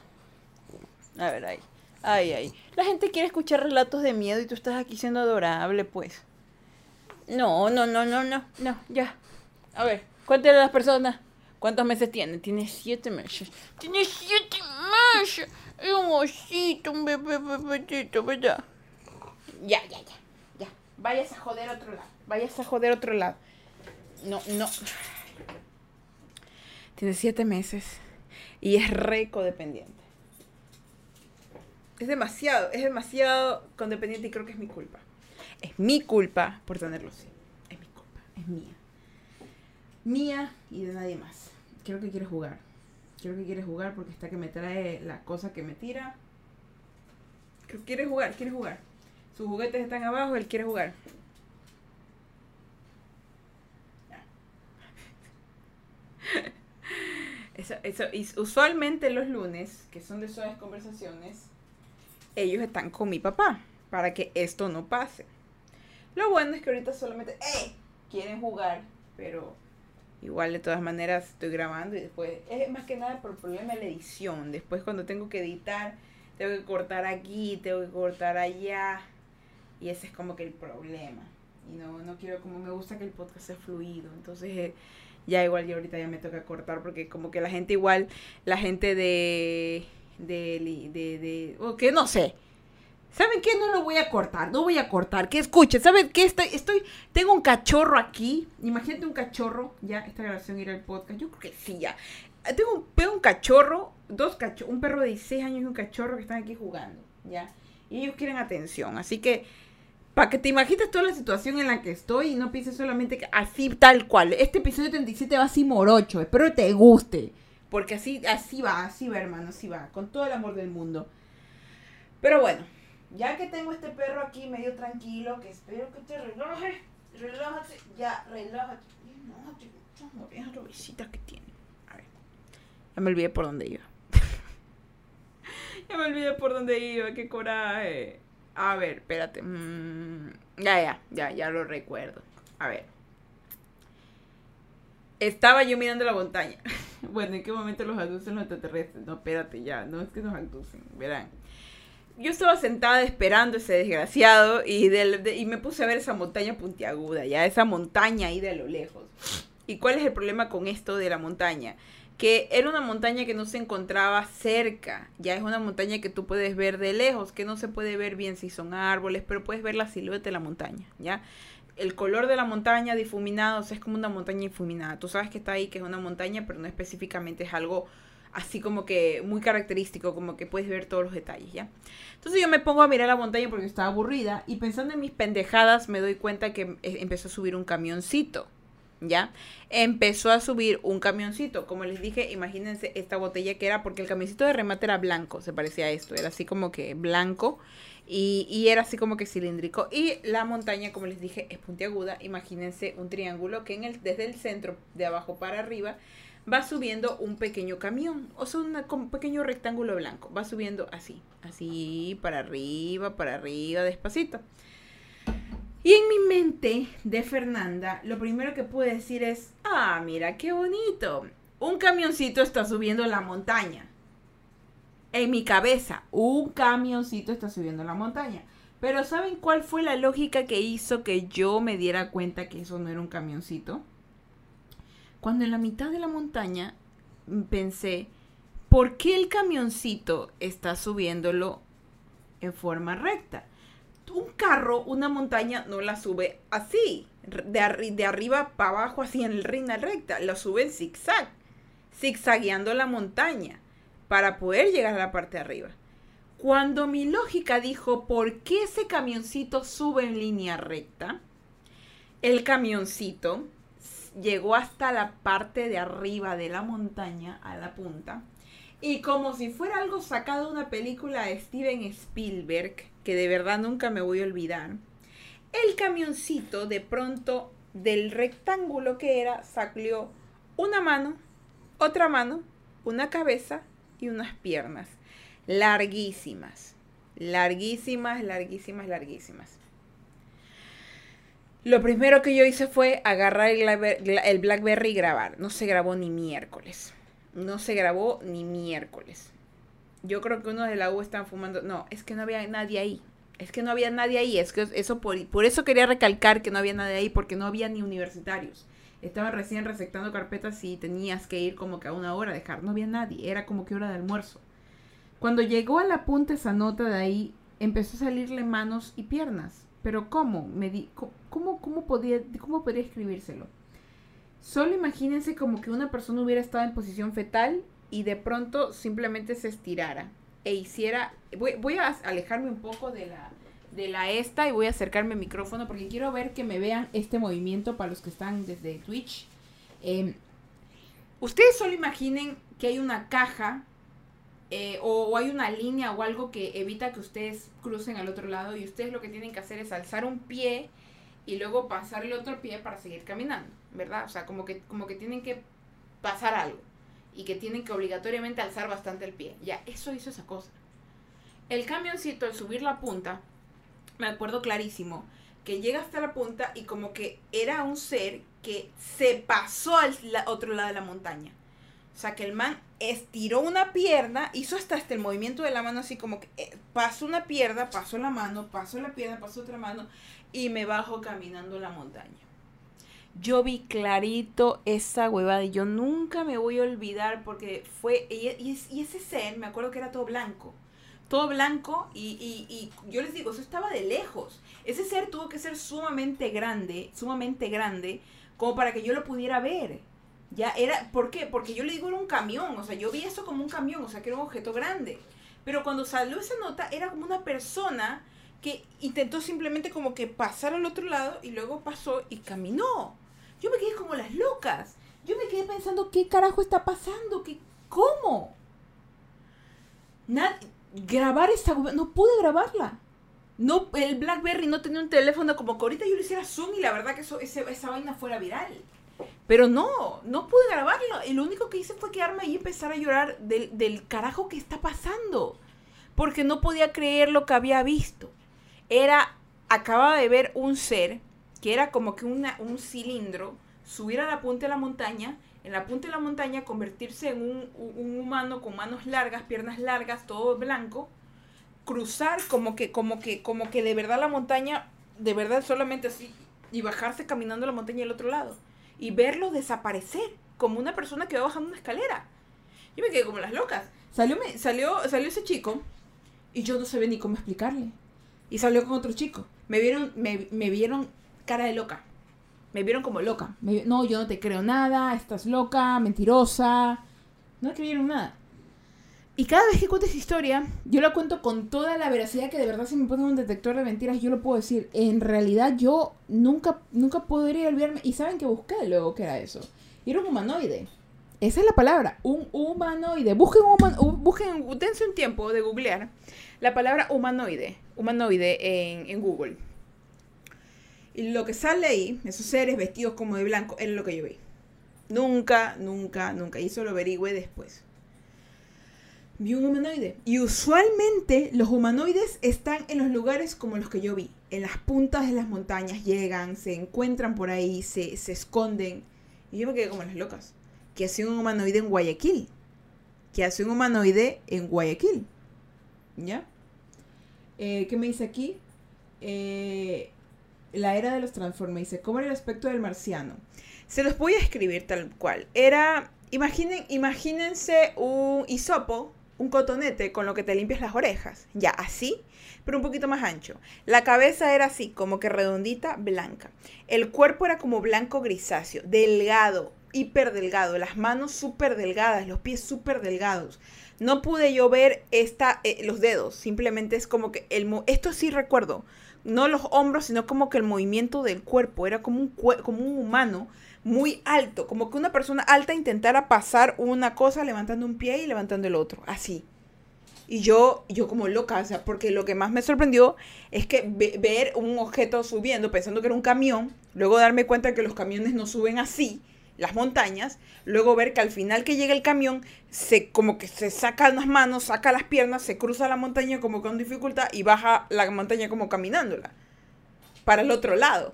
A ver, ahí. Ay, ay. La gente quiere escuchar relatos de miedo y tú estás aquí siendo adorable, pues. No, no, no, no, no, no, ya. A ver, cuéntale a las personas. ¿Cuántos meses tiene? Tiene siete meses. Tiene siete meses. Es un osito, un bebé, bebecito, ¿verdad? Ya, ya, ya. Ya. Vayas a joder otro lado. Vayas a joder otro lado. No, no. Tiene siete meses. Y es re codependiente. Es demasiado, es demasiado codependiente y creo que es mi culpa. Es mi culpa por tenerlo así. Es mi culpa, es mía. Mía y de nadie más. Creo que quiere jugar. Creo que quiere jugar porque está que me trae la cosa que me tira. Creo que quiere jugar, quiere jugar. Sus juguetes están abajo, él quiere jugar. Eso, eso, y usualmente los lunes, que son de suaves conversaciones, ellos están con mi papá para que esto no pase. Lo bueno es que ahorita solamente ¡eh! quieren jugar, pero igual de todas maneras estoy grabando y después es más que nada por el problema de la edición. Después cuando tengo que editar, tengo que cortar aquí, tengo que cortar allá y ese es como que el problema. Y no, no quiero, como me gusta que el podcast sea fluido. Entonces, eh, ya igual yo ahorita ya me toca cortar porque como que la gente igual, la gente de, de, de, de, o que no sé. ¿Saben qué? No lo voy a cortar, no voy a cortar. Que escuchen, ¿saben qué? Estoy, estoy, tengo un cachorro aquí. Imagínate un cachorro. Ya, esta grabación irá al podcast. Yo creo que sí, ya. Tengo un, tengo un cachorro, dos cachorros, un perro de 16 años y un cachorro que están aquí jugando, ¿ya? Y ellos quieren atención. Así que para que te imagines toda la situación en la que estoy y no pienses solamente que así tal cual. Este episodio 37 va así morocho. Espero que te guste. Porque así, así va, así va, hermano, así va. Con todo el amor del mundo. Pero bueno, ya que tengo este perro aquí medio tranquilo, que espero que te relaje. Relájate, ya, relájate. Muchas visitas que tiene. A ver. Ya me olvidé por dónde iba. ya me olvidé por dónde iba, qué coraje. A ver, espérate. Mm, ya, ya, ya, ya lo recuerdo. A ver. Estaba yo mirando la montaña. bueno, ¿en qué momento los aducen los extraterrestres? No, espérate, ya. No es que nos aducen. Verán. Yo estaba sentada esperando ese desgraciado y, y me puse a ver esa montaña puntiaguda, ya, esa montaña ahí de lo lejos. ¿Y cuál es el problema con esto de la montaña? que era una montaña que no se encontraba cerca, ya es una montaña que tú puedes ver de lejos, que no se puede ver bien si son árboles, pero puedes ver la silueta de la montaña, ¿ya? El color de la montaña difuminado, o sea, es como una montaña difuminada. Tú sabes que está ahí, que es una montaña, pero no específicamente es algo así como que muy característico, como que puedes ver todos los detalles, ¿ya? Entonces yo me pongo a mirar la montaña porque estaba aburrida y pensando en mis pendejadas me doy cuenta que eh, empezó a subir un camioncito, ¿ya? Empezó a subir un camioncito. Como les dije, imagínense esta botella que era, porque el camioncito de remate era blanco, se parecía a esto, era así como que blanco y, era así como que cilíndrico. Y la montaña, como les dije, es puntiaguda. Imagínense un triángulo que desde el centro, de abajo para arriba, va subiendo un pequeño camión, o sea, un pequeño rectángulo blanco. Va subiendo así, así, para arriba, para arriba, despacito. Y en mi mente de Fernanda, lo primero que pude decir es, ah, mira, qué bonito. Un camioncito está subiendo la montaña. En mi cabeza, un camioncito está subiendo la montaña. Pero ¿saben cuál fue la lógica que hizo que yo me diera cuenta que eso no era un camioncito? Cuando en la mitad de la montaña pensé, ¿por qué el camioncito está subiéndolo en forma recta? un carro, una montaña, no la sube así, de, arriba para abajo, así en reina recta, la sube en zigzag, zigzagueando la montaña para poder llegar a la parte de arriba. Cuando mi lógica dijo, ¿por qué ese camioncito sube en línea recta? El camioncito llegó hasta la parte de arriba de la montaña, a la punta, y como si fuera algo sacado de una película de Steven Spielberg, que de verdad nunca me voy a olvidar, el camioncito de pronto del rectángulo que era salió una mano, otra mano, una cabeza y unas piernas larguísimas, larguísimas, larguísimas, larguísimas. Lo primero que yo hice fue agarrar el, Blackberry y grabar. No se grabó ni miércoles. No se grabó ni miércoles. Yo creo que uno de la U estaban fumando. No, es que no había nadie ahí. Es que no había nadie ahí. Es que eso por, por eso quería recalcar que no había nadie ahí, porque no había ni universitarios. Estaban recién receptando carpetas y tenías que ir como que a una hora a dejar. No había nadie. Era como que hora de almuerzo. Cuando llegó a la punta esa nota de ahí, empezó a salirle manos y piernas. Pero ¿cómo? Me di ¿cómo, cómo, podía, ¿Cómo podría escribírselo? Solo imagínense como que una persona hubiera estado en posición fetal y de pronto simplemente se estirara e hiciera... Voy, voy a alejarme un poco de la, de la esta y voy a acercarme al micrófono porque quiero ver que me vean este movimiento para los que están desde Twitch. Em, ustedes solo imaginen que hay una caja eh, o, hay una línea o algo que evita que ustedes crucen al otro lado y ustedes lo que tienen que hacer es alzar un pie y luego pasar el otro pie para seguir caminando, ¿verdad? O sea, como que, como que tienen que pasar algo y que tienen que obligatoriamente alzar bastante el pie. Ya, eso hizo esa cosa. El camioncito al subir la punta, me acuerdo clarísimo, que llega hasta la punta y como que era un ser que se pasó al otro lado de la montaña. O sea, que el man estiró una pierna, hizo hasta, hasta el movimiento de la mano así como que eh, pasó una pierna, pasó la mano, pasó la pierna, pasó otra mano y me bajo caminando la montaña. Yo vi clarito esa huevada y yo nunca me voy a olvidar porque fue, y, y, ese ser, me acuerdo que era todo blanco, todo blanco y, y, yo les digo, eso estaba de lejos. Ese ser tuvo que ser sumamente grande, sumamente grande, como para que yo lo pudiera ver. Ya era, ¿por qué? Porque yo le digo era un camión, o sea, yo vi eso como un camión, o sea, que era un objeto grande. Pero cuando salió esa nota, era como una persona que intentó simplemente como que pasar al otro lado y luego pasó y caminó. Yo me quedé como las locas. Yo me quedé pensando, ¿qué carajo está pasando? ¿Qué, ¿Cómo? Grabar esta... No pude grabarla. No, el BlackBerry no tenía un teléfono como que ahorita yo le hiciera zoom y la verdad que eso, esa vaina fuera viral. Pero no, no pude grabarlo. Y lo único que hice fue quedarme ahí y empezar a llorar del, del carajo que está pasando. Porque no podía creer lo que había visto. Era, acababa de ver un ser que era como que una, un cilindro, subir a la punta de la montaña, en la punta de la montaña convertirse en un, humano con manos largas, piernas largas, todo blanco, cruzar como que, como que, como que de verdad la montaña, de verdad solamente así, y bajarse caminando la montaña al otro lado y verlo desaparecer como una persona que va bajando una escalera. Yo me quedé como las locas. Salió, me, salió, salió ese chico y yo no sabía ni cómo explicarle. Y salió con otro chico. Me vieron, me, me vieron cara de loca. Me vieron como loca. no, yo no te creo nada, estás loca, mentirosa. No creyeron nada. Y cada vez que cuento esa historia, yo la cuento con toda la veracidad que de verdad si me ponen un detector de mentiras, yo lo puedo decir. En realidad yo nunca, nunca podría olvidarme. Y saben que busqué luego que era eso. Y era un humanoide. Esa es la palabra, un humanoide. Busquen, un busquen, dense un tiempo de googlear la palabra humanoide, humanoide en, en Google. Y lo que sale ahí, esos seres vestidos como de blanco, es lo que yo vi. Nunca, nunca, nunca. Y eso lo averigüé después vi un humanoide. Y usualmente los humanoides están en los lugares como los que yo vi. En las puntas de las montañas llegan, se encuentran por ahí, se, esconden. Y yo me quedé como las locas. Que hace un humanoide en Guayaquil. Que hace un humanoide en Guayaquil. ¿Ya? Eh, ¿Qué me dice aquí? Eh, la era de los Transformers. Dice, ¿cómo era el aspecto del marciano? Se los voy a escribir tal cual. Era, imaginen, imagínense un hisopo un cotonete con lo que te limpias las orejas. Ya, así, pero un poquito más ancho. La cabeza era así, como que redondita, blanca. El cuerpo era como blanco grisáceo, delgado, hiper delgado. Las manos súper delgadas, los pies súper delgados. No pude yo ver esta, eh, los dedos, simplemente es como que el... Esto sí recuerdo, no los hombros, sino como que el movimiento del cuerpo, era como un, como un humano muy alto, como que una persona alta intentara pasar una cosa levantando un pie y levantando el otro, así. Y yo, yo como loca, o sea, porque lo que más me sorprendió es que ver un objeto subiendo pensando que era un camión, luego darme cuenta que los camiones no suben así, las montañas, luego ver que al final que llega el camión, se como que se saca las manos, saca las piernas, se cruza la montaña como con dificultad y baja la montaña como caminándola para el otro lado.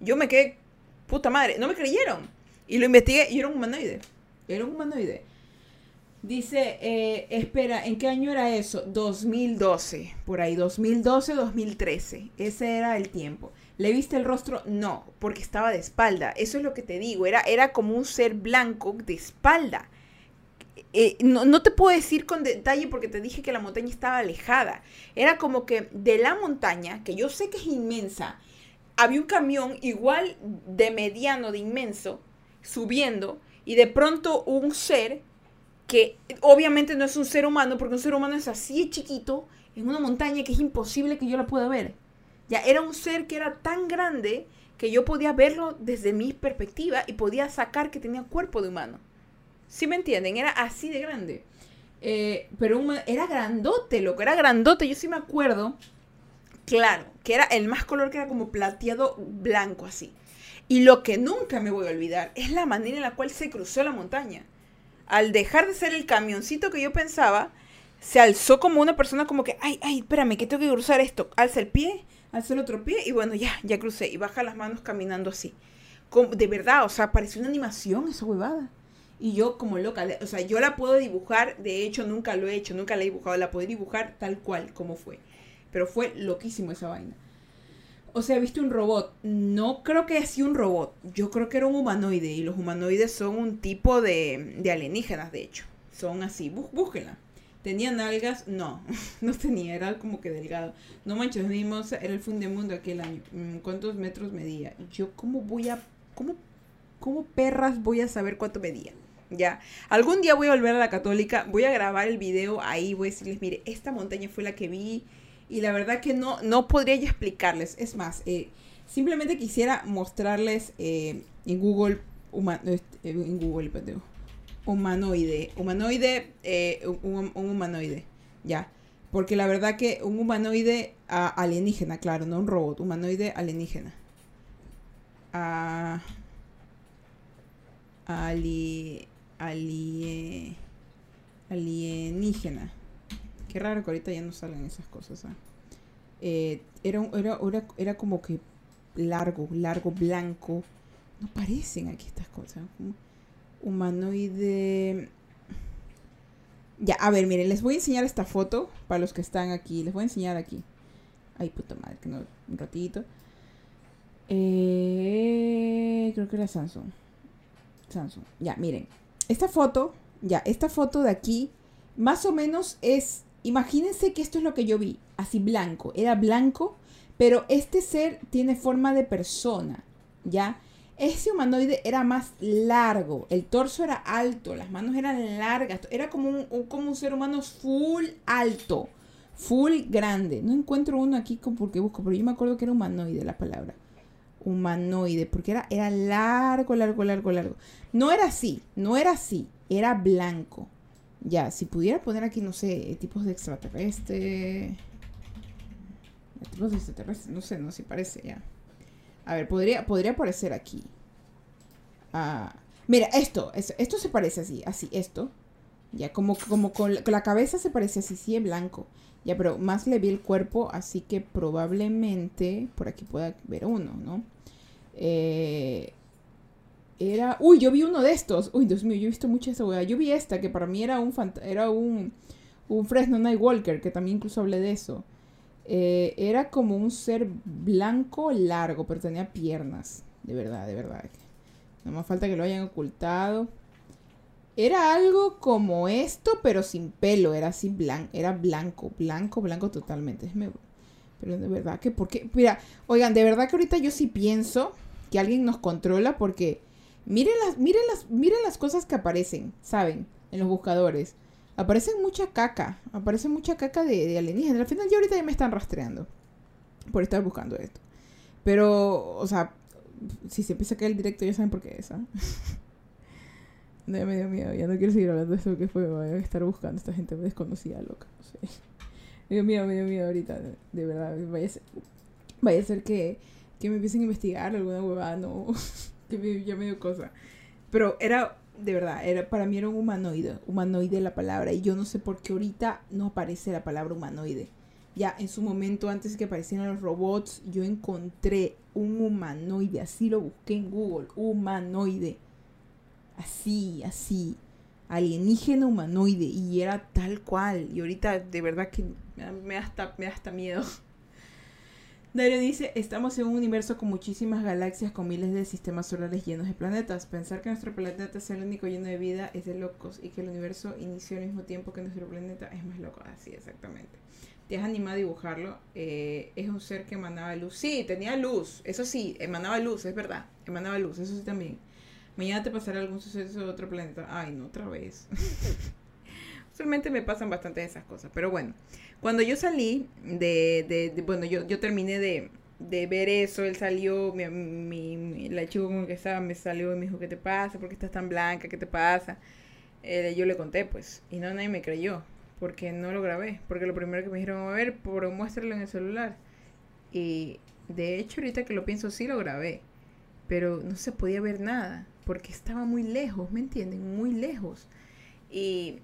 Yo me quedé, puta madre, no me creyeron. Y lo investigué y era un humanoide. Era un humanoide. Dice, eh, espera, ¿en qué año era eso? 2012, por ahí, 2012, 2013. Ese era el tiempo. ¿Le viste el rostro? No, porque estaba de espalda. Eso es lo que te digo, era, era como un ser blanco de espalda. Eh, no, no, te puedo decir con detalle porque te dije que la montaña estaba alejada. Era como que de la montaña, que yo sé que es inmensa, había un camión igual de mediano, de inmenso, subiendo, y de pronto un ser que obviamente no es un ser humano, porque un ser humano es así chiquito, en una montaña que es imposible que yo la pueda ver. Ya era un ser que era tan grande que yo podía verlo desde mi perspectiva y podía sacar que tenía cuerpo de humano. ¿Sí me entienden? Era así de grande. Eh, pero era grandote, loco, era grandote. Yo sí me acuerdo, claro, que era el más color que era como plateado blanco así. Y lo que nunca me voy a olvidar es la manera en la cual se cruzó la montaña al dejar de ser el camioncito que yo pensaba, se alzó como una persona como que, ay, ay, espérame, que tengo que cruzar esto. Alza el pie, alza el otro pie y bueno, ya, ya crucé. Y baja las manos caminando así. Como, de verdad, o sea, pareció una animación esa huevada. Y yo como loca, o sea, yo la puedo dibujar, de hecho nunca lo he hecho, nunca la he dibujado, la puedo dibujar tal cual como fue. Pero fue loquísimo esa vaina. O sea, viste un robot. No creo que sea un robot. Yo creo que era un humanoide. Y los humanoides son un tipo de, de alienígenas, de hecho. Son así. Bú, búsquenla. ¿Tenía nalgas? No, no tenía, era como que delgado. No manches, mismos, era el fin del mundo aquel año. Mm, ¿Cuántos metros medía? Yo, ¿cómo voy a, cómo, cómo perras voy a saber cuánto medía? Ya, algún día voy a volver a la católica, voy a grabar el video ahí, voy a decirles, mire, esta montaña fue la que vi, y la verdad que no, no podría yo explicarles. Es más, eh, simplemente quisiera mostrarles eh, en Google, este, en Google, humanoide, humanoide, eh, un, humanoide, ya. Porque la verdad que un humanoide alienígena, claro, no un robot, humanoide alienígena. Ah, ali, alienígena. Qué raro que ahorita ya no salgan esas cosas. ¿ah? Eh, era, era, era, era, como que largo, largo, blanco. No parecen aquí estas cosas. Humanoide. Ya, a ver, miren, les voy a enseñar esta foto para los que están aquí. Les voy a enseñar aquí. Ay, puta madre, que no, un ratito. Eh, creo que era Samsung. Samsung. Ya, miren. Esta foto, ya, esta foto de aquí, más o menos es Imagínense que esto es lo que yo vi, así blanco, era blanco, pero este ser tiene forma de persona, ¿ya? Ese humanoide era más largo, el torso era alto, las manos eran largas, era como un, como un ser humano full alto, full grande. No encuentro uno aquí porque busco, pero yo me acuerdo que era humanoide la palabra. Humanoide, porque era, era largo, largo, largo, largo. No era así, no era así, era blanco. Ya, si pudiera poner aquí, no sé, tipos de extraterrestre. Tipos de extraterrestre, no sé, no sé, parece ya. A ver, podría, podría aparecer aquí. Ah, mira, esto, esto, se parece así, así, esto. Ya, como, como con la, cabeza se parece así, sí, en blanco. Ya, pero más le vi el cuerpo, así que probablemente por aquí pueda ver uno, ¿no? Eh, era. Uy, yo vi uno de estos. Uy, Dios mío, yo he visto mucha esa weá. Yo vi esta, que para mí era un era un, un Fresno Nightwalker, que también incluso hablé de eso. Eh, era como un ser blanco largo, pero tenía piernas. De verdad, de verdad. No más falta que lo hayan ocultado. Era algo como esto, pero sin pelo. Era así blanco. Era blanco, blanco, blanco totalmente. Pero de verdad que, ¿por qué? Mira, oigan, de verdad que ahorita yo sí pienso que alguien nos controla porque Miren las, miren las, miren las cosas que aparecen, ¿saben? En los buscadores. Aparecen mucha caca. Aparece mucha caca de, de alienígenas. Al final ya ahorita ya me están rastreando. Por estar buscando esto. Pero, o sea, si se empieza a caer el directo ya saben por qué es, ¿ah? no, ya me dio miedo. Ya no quiero seguir hablando de eso que fue. Voy a estar buscando esta gente desconocida, loca. No sé. Me dio miedo, me dio miedo ahorita. De, verdad. Vaya a ser, vaya a ser que, que me empiecen a investigar alguna huevada. No que ya me dio cosa. Pero era, de verdad, era, para mí era un humanoide, humanoide la palabra. Y yo no sé por qué ahorita no aparece la palabra humanoide. ya en su momento, antes que aparecieran los robots, yo encontré un humanoide, así lo busqué en Google, humanoide. Así, así. Alienígena humanoide. Y era tal cual. Y ahorita de verdad que me da hasta, me da hasta miedo. Dario dice, estamos en un universo con muchísimas galaxias, con miles de sistemas solares llenos de planetas. Pensar que nuestro planeta es el único lleno de vida es de locos y que el universo inició al mismo tiempo que nuestro planeta es más loco. Así, exactamente. Te has animado a dibujarlo. Eh, es un ser que emanaba luz. Sí, tenía luz. Eso sí, emanaba luz, es verdad. Emanaba luz, eso sí también. Mañana te pasará algún suceso de otro planeta. Ay, no, otra vez. Usualmente me pasan bastante esas cosas. Pero bueno, cuando yo salí de, de, bueno, yo, yo terminé de, de ver eso, él salió, mi, mi, la chica con que estaba me salió y me dijo, ¿qué te pasa? ¿Por qué estás tan blanca? ¿Qué te pasa? Eh, yo le conté, pues, y no nadie me creyó, porque no lo grabé, porque lo primero que me dijeron, a ver, pero muéstralo en el celular. Y de hecho, ahorita que lo pienso, sí lo grabé, pero no se podía ver nada, porque estaba muy lejos, ¿me entienden? Muy lejos. Y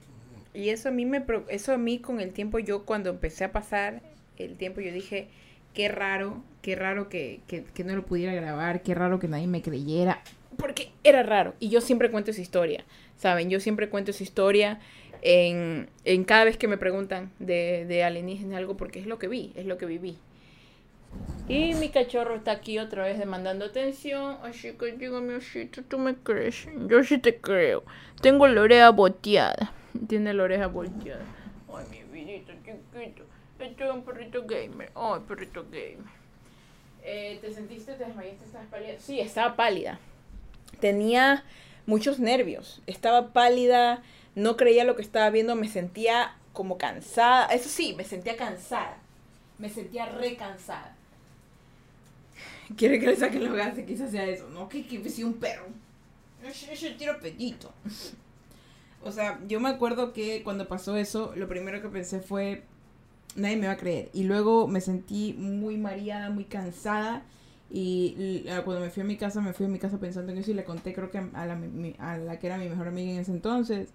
y eso a mí me eso a mí con el tiempo yo cuando empecé a pasar el tiempo yo dije, qué raro, qué raro que, que, no lo pudiera grabar, qué raro que nadie me creyera, porque era raro. Y yo siempre cuento esa historia, ¿saben? Yo siempre cuento esa historia en, en cada vez que me preguntan de, de alienígenas algo, porque es lo que vi, es lo que viví. Y mi cachorro está aquí otra vez demandando atención. Así que dígame, osito, tú me crees. Yo sí te creo. Tengo la oreja boteada. Tiene la oreja volteada. Ay, mi vidito chiquito. Esto es un perrito gamer. Ay, perrito gamer. Eh, ¿Te sentiste, te desmayaste, estabas pálida? Sí, estaba pálida. Tenía muchos nervios. Estaba pálida, no creía lo que estaba viendo, me sentía como cansada. Eso sí, me sentía cansada. Me sentía recansada. Quiere que le saquen los gases, quizás sea eso, ¿no? Que, que sea un perro. Yo, tiro pedito. O sea, yo me acuerdo que cuando pasó eso, lo primero que pensé fue, nadie me va a creer. Y luego me sentí muy mareada, muy cansada. Y cuando me fui a mi casa, me fui a mi casa pensando en eso y le conté, creo que a la, a la que era mi mejor amiga en ese entonces,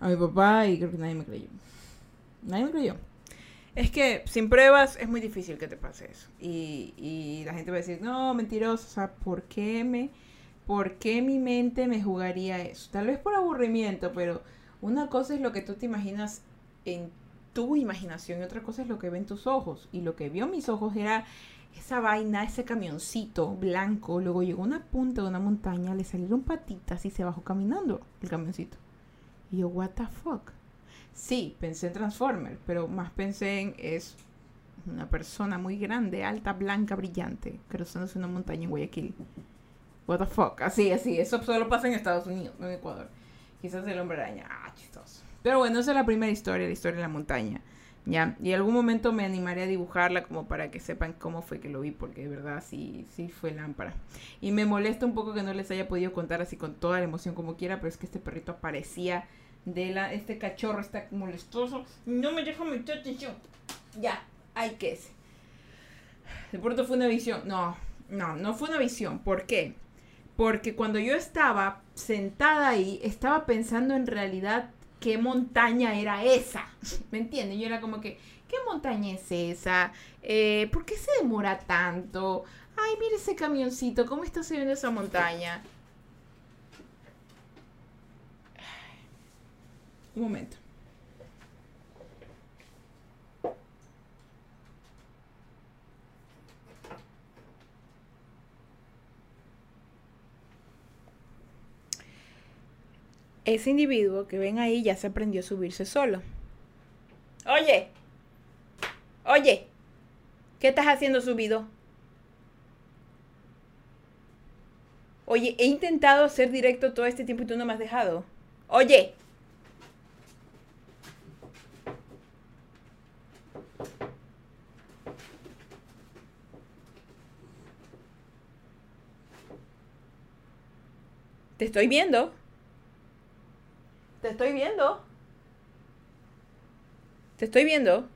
a mi papá, y creo que nadie me creyó. Nadie me creyó. Es que sin pruebas es muy difícil que te pase eso. Y, y la gente va a decir, no, sea, ¿por qué me ¿por qué mi mente me jugaría eso? Tal vez por aburrimiento, pero una cosa es lo que tú te imaginas en tu imaginación y otra cosa es lo que ven tus ojos. Y lo que vio mis ojos era esa vaina, ese camioncito blanco. Luego llegó a una punta de una montaña, le salieron patitas y se bajó caminando el camioncito. Y yo, what the fuck? Sí, pensé en Transformer, pero más pensé en es una persona muy grande, alta, blanca, brillante, cruzándose una montaña en Guayaquil. What the fuck. Así, así. Eso solo pasa en Estados Unidos, no en Ecuador. Quizás el hombre araña. Ah, chistoso. Pero bueno, esa es la primera historia, la historia de la montaña. Ya, y algún momento me animaré a dibujarla como para que sepan cómo fue que lo vi, porque de verdad sí, sí fue lámpara. Y me molesta un poco que no les haya podido contar así con toda la emoción como quiera, pero es que este perrito aparecía de la, este cachorro está molestoso. No me deja meter atención. Ya, hay que es. De pronto fue una visión. No, no, no fue una visión. ¿Por qué? Porque cuando yo estaba sentada ahí, estaba pensando en realidad qué montaña era esa. ¿Me entienden? Yo era como que, ¿qué montaña es esa? Eh, ¿Por qué se demora tanto? Ay, mire ese camioncito, ¿cómo está subiendo esa montaña? Un momento. Ese individuo que ven ahí ya se aprendió a subirse solo. Oye, oye, ¿qué estás haciendo subido? Oye, he intentado ser directo todo este tiempo y tú no me has dejado. Oye. Te estoy viendo. Te estoy viendo. Te estoy viendo.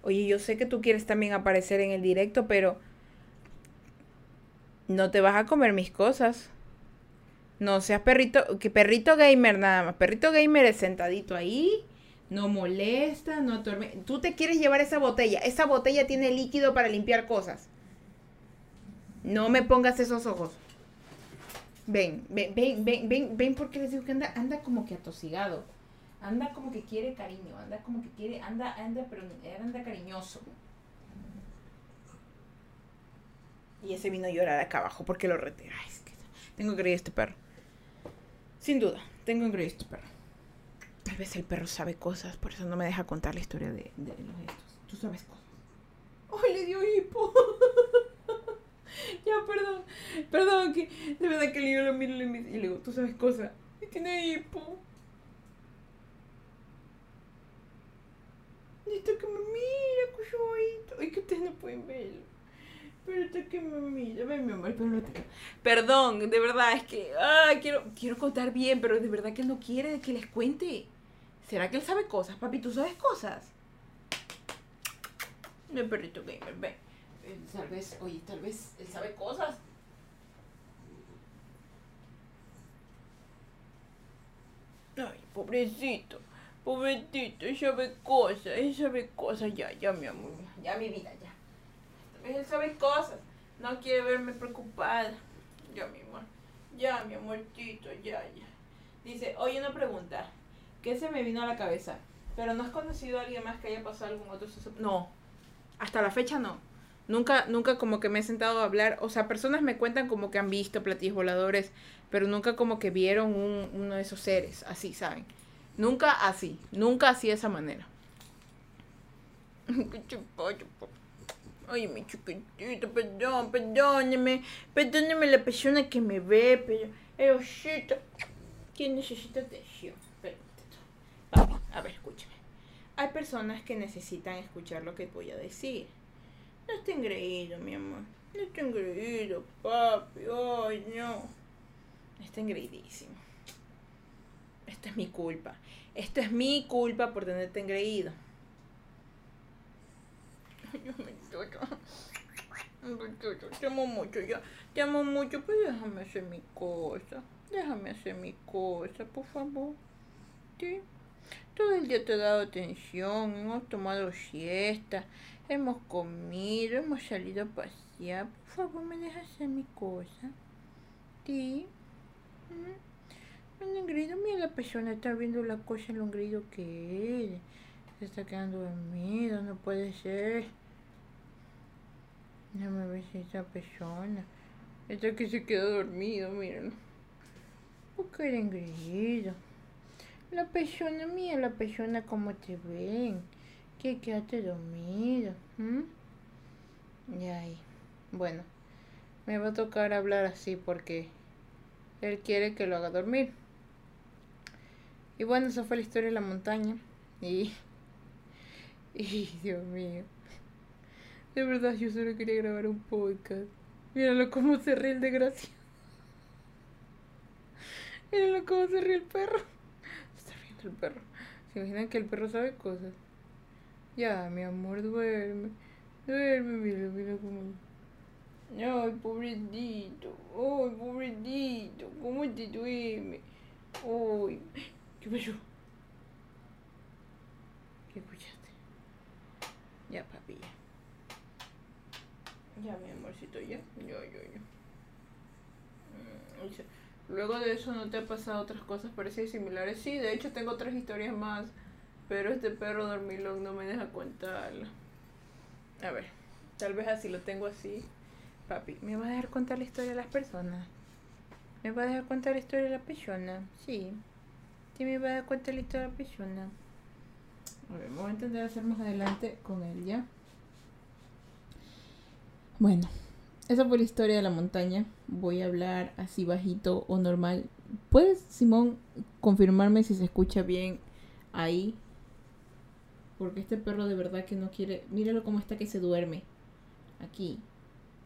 Oye, yo sé que tú quieres también aparecer en el directo, pero no te vas a comer mis cosas. No seas perrito, que perrito gamer nada más. Perrito gamer es sentadito ahí, no molesta, no atormenta. Tú te quieres llevar esa botella. Esa botella tiene líquido para limpiar cosas. No me pongas esos ojos. Ven, ven, ven, ven, ven, ven porque les digo que anda, anda como que atosigado. Anda como que quiere cariño, anda como que quiere, anda, anda, pero anda cariñoso. Y ese vino a llorar acá abajo porque lo rete. Ay, es que tengo que creer este perro. Sin duda, tengo que creer este perro. Tal vez el perro sabe cosas, por eso no me deja contar la historia de, de los estos. Tú sabes cosas. ¡Ay, le dio hipo! ya, perdón. Perdón, que de verdad que yo lo miro y le digo, tú sabes cosas. Y tiene hipo. Necesito que me mire, cuyoito. Ay, que ustedes no pueden verlo. Pero está que me mira, ven mi amor, pero Perdón, de verdad, es que ay, quiero, quiero contar bien, pero de verdad que él no quiere que les cuente. ¿Será que él sabe cosas, papi? ¿Tú sabes cosas? El perrito gamer, ven. Tal vez, oye, tal vez él sabe cosas. Ay, pobrecito, pobrecito, él sabe cosas, él sabe cosas, ya, ya, mi amor, ya, mi vida, ya. Él sabe cosas, no quiere verme preocupada. Ya, mi amor, ya, mi amorcito, ya, ya. Dice, oye, una pregunta, ¿qué se me vino a la cabeza? Pero no has conocido a alguien más que haya pasado algún otro suceso. No, hasta la fecha no. Nunca, nunca como que me he sentado a hablar, o sea, personas me cuentan como que han visto platillos voladores, pero nunca como que vieron uno de esos seres, así, ¿saben? Nunca así, nunca así de esa manera. Ay, mi chiquitito, perdón, perdóneme, perdóneme la persona que me ve, pero el osito necesita atención. Papi, a ver, escúchame. Hay personas que necesitan escuchar lo que voy a decir. No está engreído, mi amor. No está engreído, papi. Ay, no. Está engreidísimo. Esta es mi culpa. Esto es mi culpa por tenerte engreído. Yo me te amo mucho, ya. Te amo mucho, pues déjame hacer mi cosa. Déjame hacer mi cosa, por favor. Sí. Todo el día te he dado atención, hemos tomado siesta, hemos comido, hemos salido a pasear. Por favor, me dejas hacer mi cosa. Sí. El engrido, mira la persona, está viendo la cosa, el engrido que es. Se está quedando dormido, no puede ser. Déjame ver si esa persona. Esta que se quedó dormido, miren. Porque era engreído. La persona, mía, la persona como te ven. Que quedaste dormido. Y ahí. Bueno, me va a tocar hablar así porque él quiere que lo haga dormir. Y bueno, esa fue la historia de la montaña. Y. Y Dios mío. De verdad, yo solo quería grabar un podcast. Míralo cómo se ríe el desgraciado. Míralo cómo se ríe el perro. Se está riendo el perro. ¿Se imaginan que el perro sabe cosas? Ya, mi amor, duerme. Duerme, mira, mira cómo. Ay, pobrecito. Ay, pobrecito. ¿Cómo te duerme? Ay, ¿qué pasó? ¿Qué escuchaste? Ya, papi, ya. Ya, mi amorcito, ya. Yo, yo, yo. Luego de eso, ¿no te ha pasado otras cosas parecidas y similares? Sí, de hecho tengo otras historias más. Pero este perro dormilón no me deja contarla. A ver, tal vez así lo tengo así. Papi, ¿me va a dejar contar la historia de las personas? ¿Me va a dejar contar la historia de la persona? Sí. Sí, me va a dejar contar la historia de la persona. A ver, voy a intentar hacer más adelante con él, ¿ya? Bueno, esa fue la historia de la montaña. Voy a hablar así bajito o normal. ¿Puedes, Simón, confirmarme si se escucha bien ahí? Porque este perro de verdad que no quiere... Míralo cómo está que se duerme. Aquí.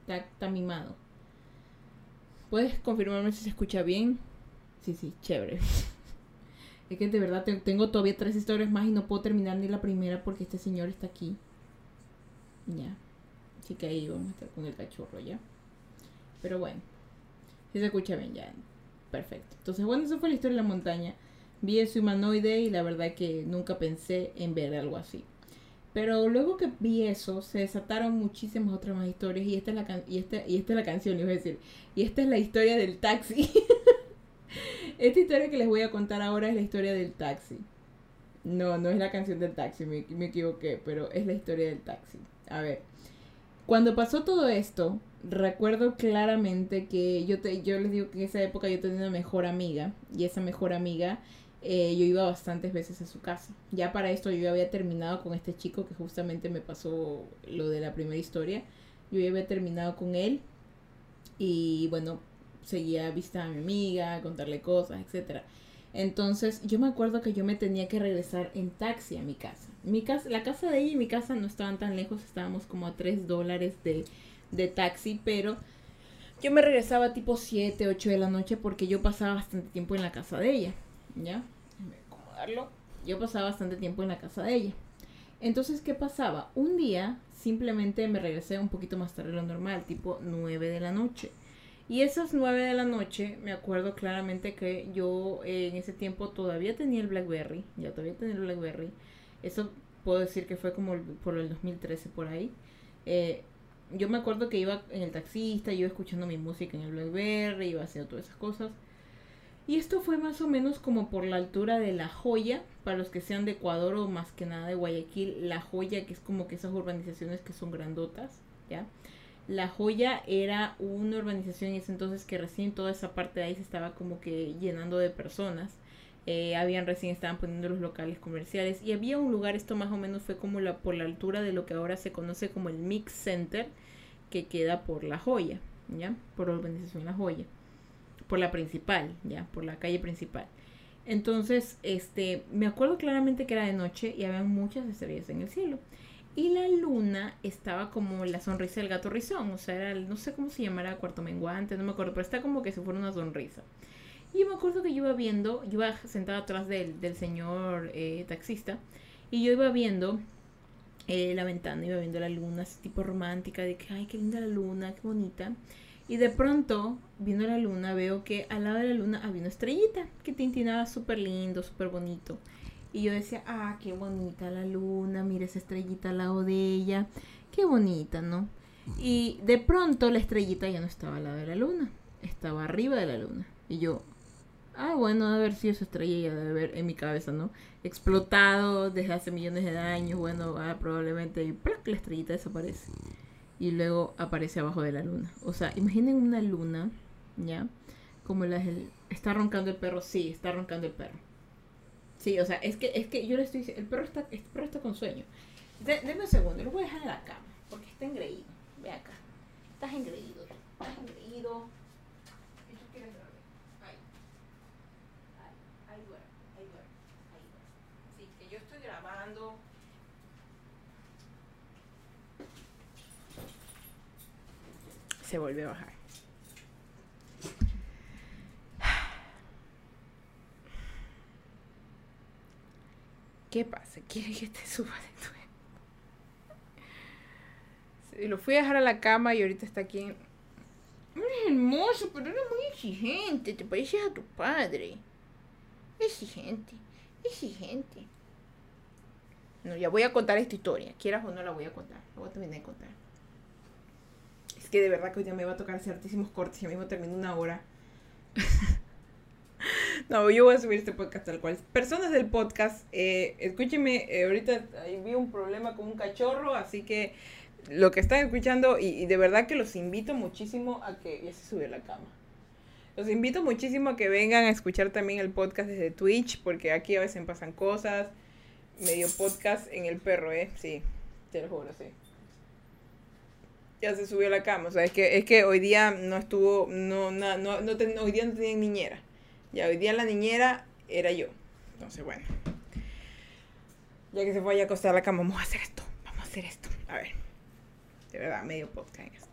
Está, mimado. ¿Puedes confirmarme si se escucha bien? Sí, sí, chévere. es que de verdad tengo todavía tres historias más y no puedo terminar ni la primera porque este señor está aquí. Ya. Así que ahí vamos a estar con el cachorro ya. Pero bueno, si se escucha bien ya. Perfecto. Entonces, bueno, eso fue la historia de la montaña. Vi ese humanoide y la verdad que nunca pensé en ver algo así. Pero luego que vi eso, se desataron muchísimas otras más historias y esta es la, y esta, y esta es la canción, iba a decir. Y esta es la historia del taxi. esta historia que les voy a contar ahora es la historia del taxi. No, no es la canción del taxi, me, me equivoqué, pero es la historia del taxi. A ver, cuando pasó todo esto, recuerdo claramente que yo, te, yo les digo que en esa época yo tenía una mejor amiga y esa mejor amiga eh, yo iba bastantes veces a su casa. Ya para esto yo había terminado con este chico que justamente me pasó lo de la primera historia. Yo ya había terminado con él y bueno, seguía a visitar a mi amiga, contarle cosas, etc. Entonces yo me acuerdo que yo me tenía que regresar en taxi a mi casa. Mi casa la casa de ella y mi casa no estaban tan lejos, estábamos como a 3 dólares de, de taxi, pero yo me regresaba tipo 7, 8 de la noche porque yo pasaba bastante tiempo en la casa de ella. ¿Ya? Yo pasaba bastante tiempo en la casa de ella. Entonces, ¿qué pasaba? Un día simplemente me regresé un poquito más tarde de lo normal, tipo 9 de la noche. Y esas 9 de la noche, me acuerdo claramente que yo eh, en ese tiempo todavía tenía el Blackberry, ya todavía tenía el Blackberry. Eso puedo decir que fue como por el 2013 por ahí. Eh, yo me acuerdo que iba en el taxista, iba escuchando mi música en el Blackberry, iba haciendo todas esas cosas. Y esto fue más o menos como por la altura de La Joya, para los que sean de Ecuador o más que nada de Guayaquil, La Joya, que es como que esas urbanizaciones que son grandotas, ¿ya? La Joya era una urbanización en ese entonces que recién toda esa parte de ahí se estaba como que llenando de personas. Eh, habían recién estaban poniendo los locales comerciales y había un lugar, esto más o menos fue como la, por la altura de lo que ahora se conoce como el Mix Center, que queda por La Joya, ¿ya? Por la urbanización La Joya por la principal, ya, por la calle principal. Entonces, este, me acuerdo claramente que era de noche y había muchas estrellas en el cielo. Y la luna estaba como la sonrisa del gato rizón, o sea, era, no sé cómo se llamara, cuarto menguante, no me acuerdo, pero está como que si fuera una sonrisa. Y me acuerdo que yo iba viendo, yo iba sentada atrás del, del señor eh, taxista, y yo iba viendo eh, la ventana, iba viendo la luna, así tipo romántica, de que, ay, qué linda la luna, qué bonita. Y de pronto, viendo la luna, veo que al lado de la luna había una estrellita que tintinaba súper lindo, súper bonito. Y yo decía, ah, qué bonita la luna, mira esa estrellita al lado de ella, qué bonita, ¿no? Y de pronto la estrellita ya no estaba al lado de la luna, estaba arriba de la luna. Y yo, ah, bueno, a ver si esa estrella ya debe haber en mi cabeza, ¿no? Explotado desde hace millones de años, bueno, ah, probablemente y la estrellita desaparece y luego aparece abajo de la luna. O sea, imaginen una luna, ¿ya? Como la está roncando el perro, sí, está roncando el perro. Sí, o sea, es que es que yo le estoy diciendo, el perro está el perro está con sueño. De, denme un segundo, lo voy a dejar en la cama porque está engreído. Ve acá. Estás engreído. Estás engreído. Eso quiere Ahí. Ahí, ahí duerme, ahí duerme, ahí duerme. Sí, que yo estoy grabando se vuelve a bajar. ¿Qué pasa? ¿Quiere que te suba de nuevo? lo fui a dejar a la cama y ahorita está aquí. Es hermoso, pero eres muy exigente. Te pareces a tu padre. Exigente, exigente. No, ya voy a contar esta historia. Quieras o no la voy a contar. La voy a terminar de contar. Es que de verdad que hoy día me va a tocar hacer cortes y a mí me termino una hora. no, yo voy a subir este podcast tal cual. Personas del podcast, eh, escúchenme, eh, ahorita vi un problema con un cachorro, así que lo que están escuchando, y, de verdad que los invito muchísimo a que... Ya se subió la cama. Los invito muchísimo a que vengan a escuchar también el podcast desde Twitch, porque aquí a veces pasan cosas. Medio podcast en el perro, ¿eh? Sí, te lo juro, sí ya se subió a la cama. O sea, es que, es que hoy día no estuvo, no, no, no, no hoy día no tenía niñera. Ya hoy día la niñera era yo. Entonces, bueno. Ya que se fue a acostar a la cama, vamos a hacer esto. Vamos a hacer esto. A ver. De verdad, medio podcast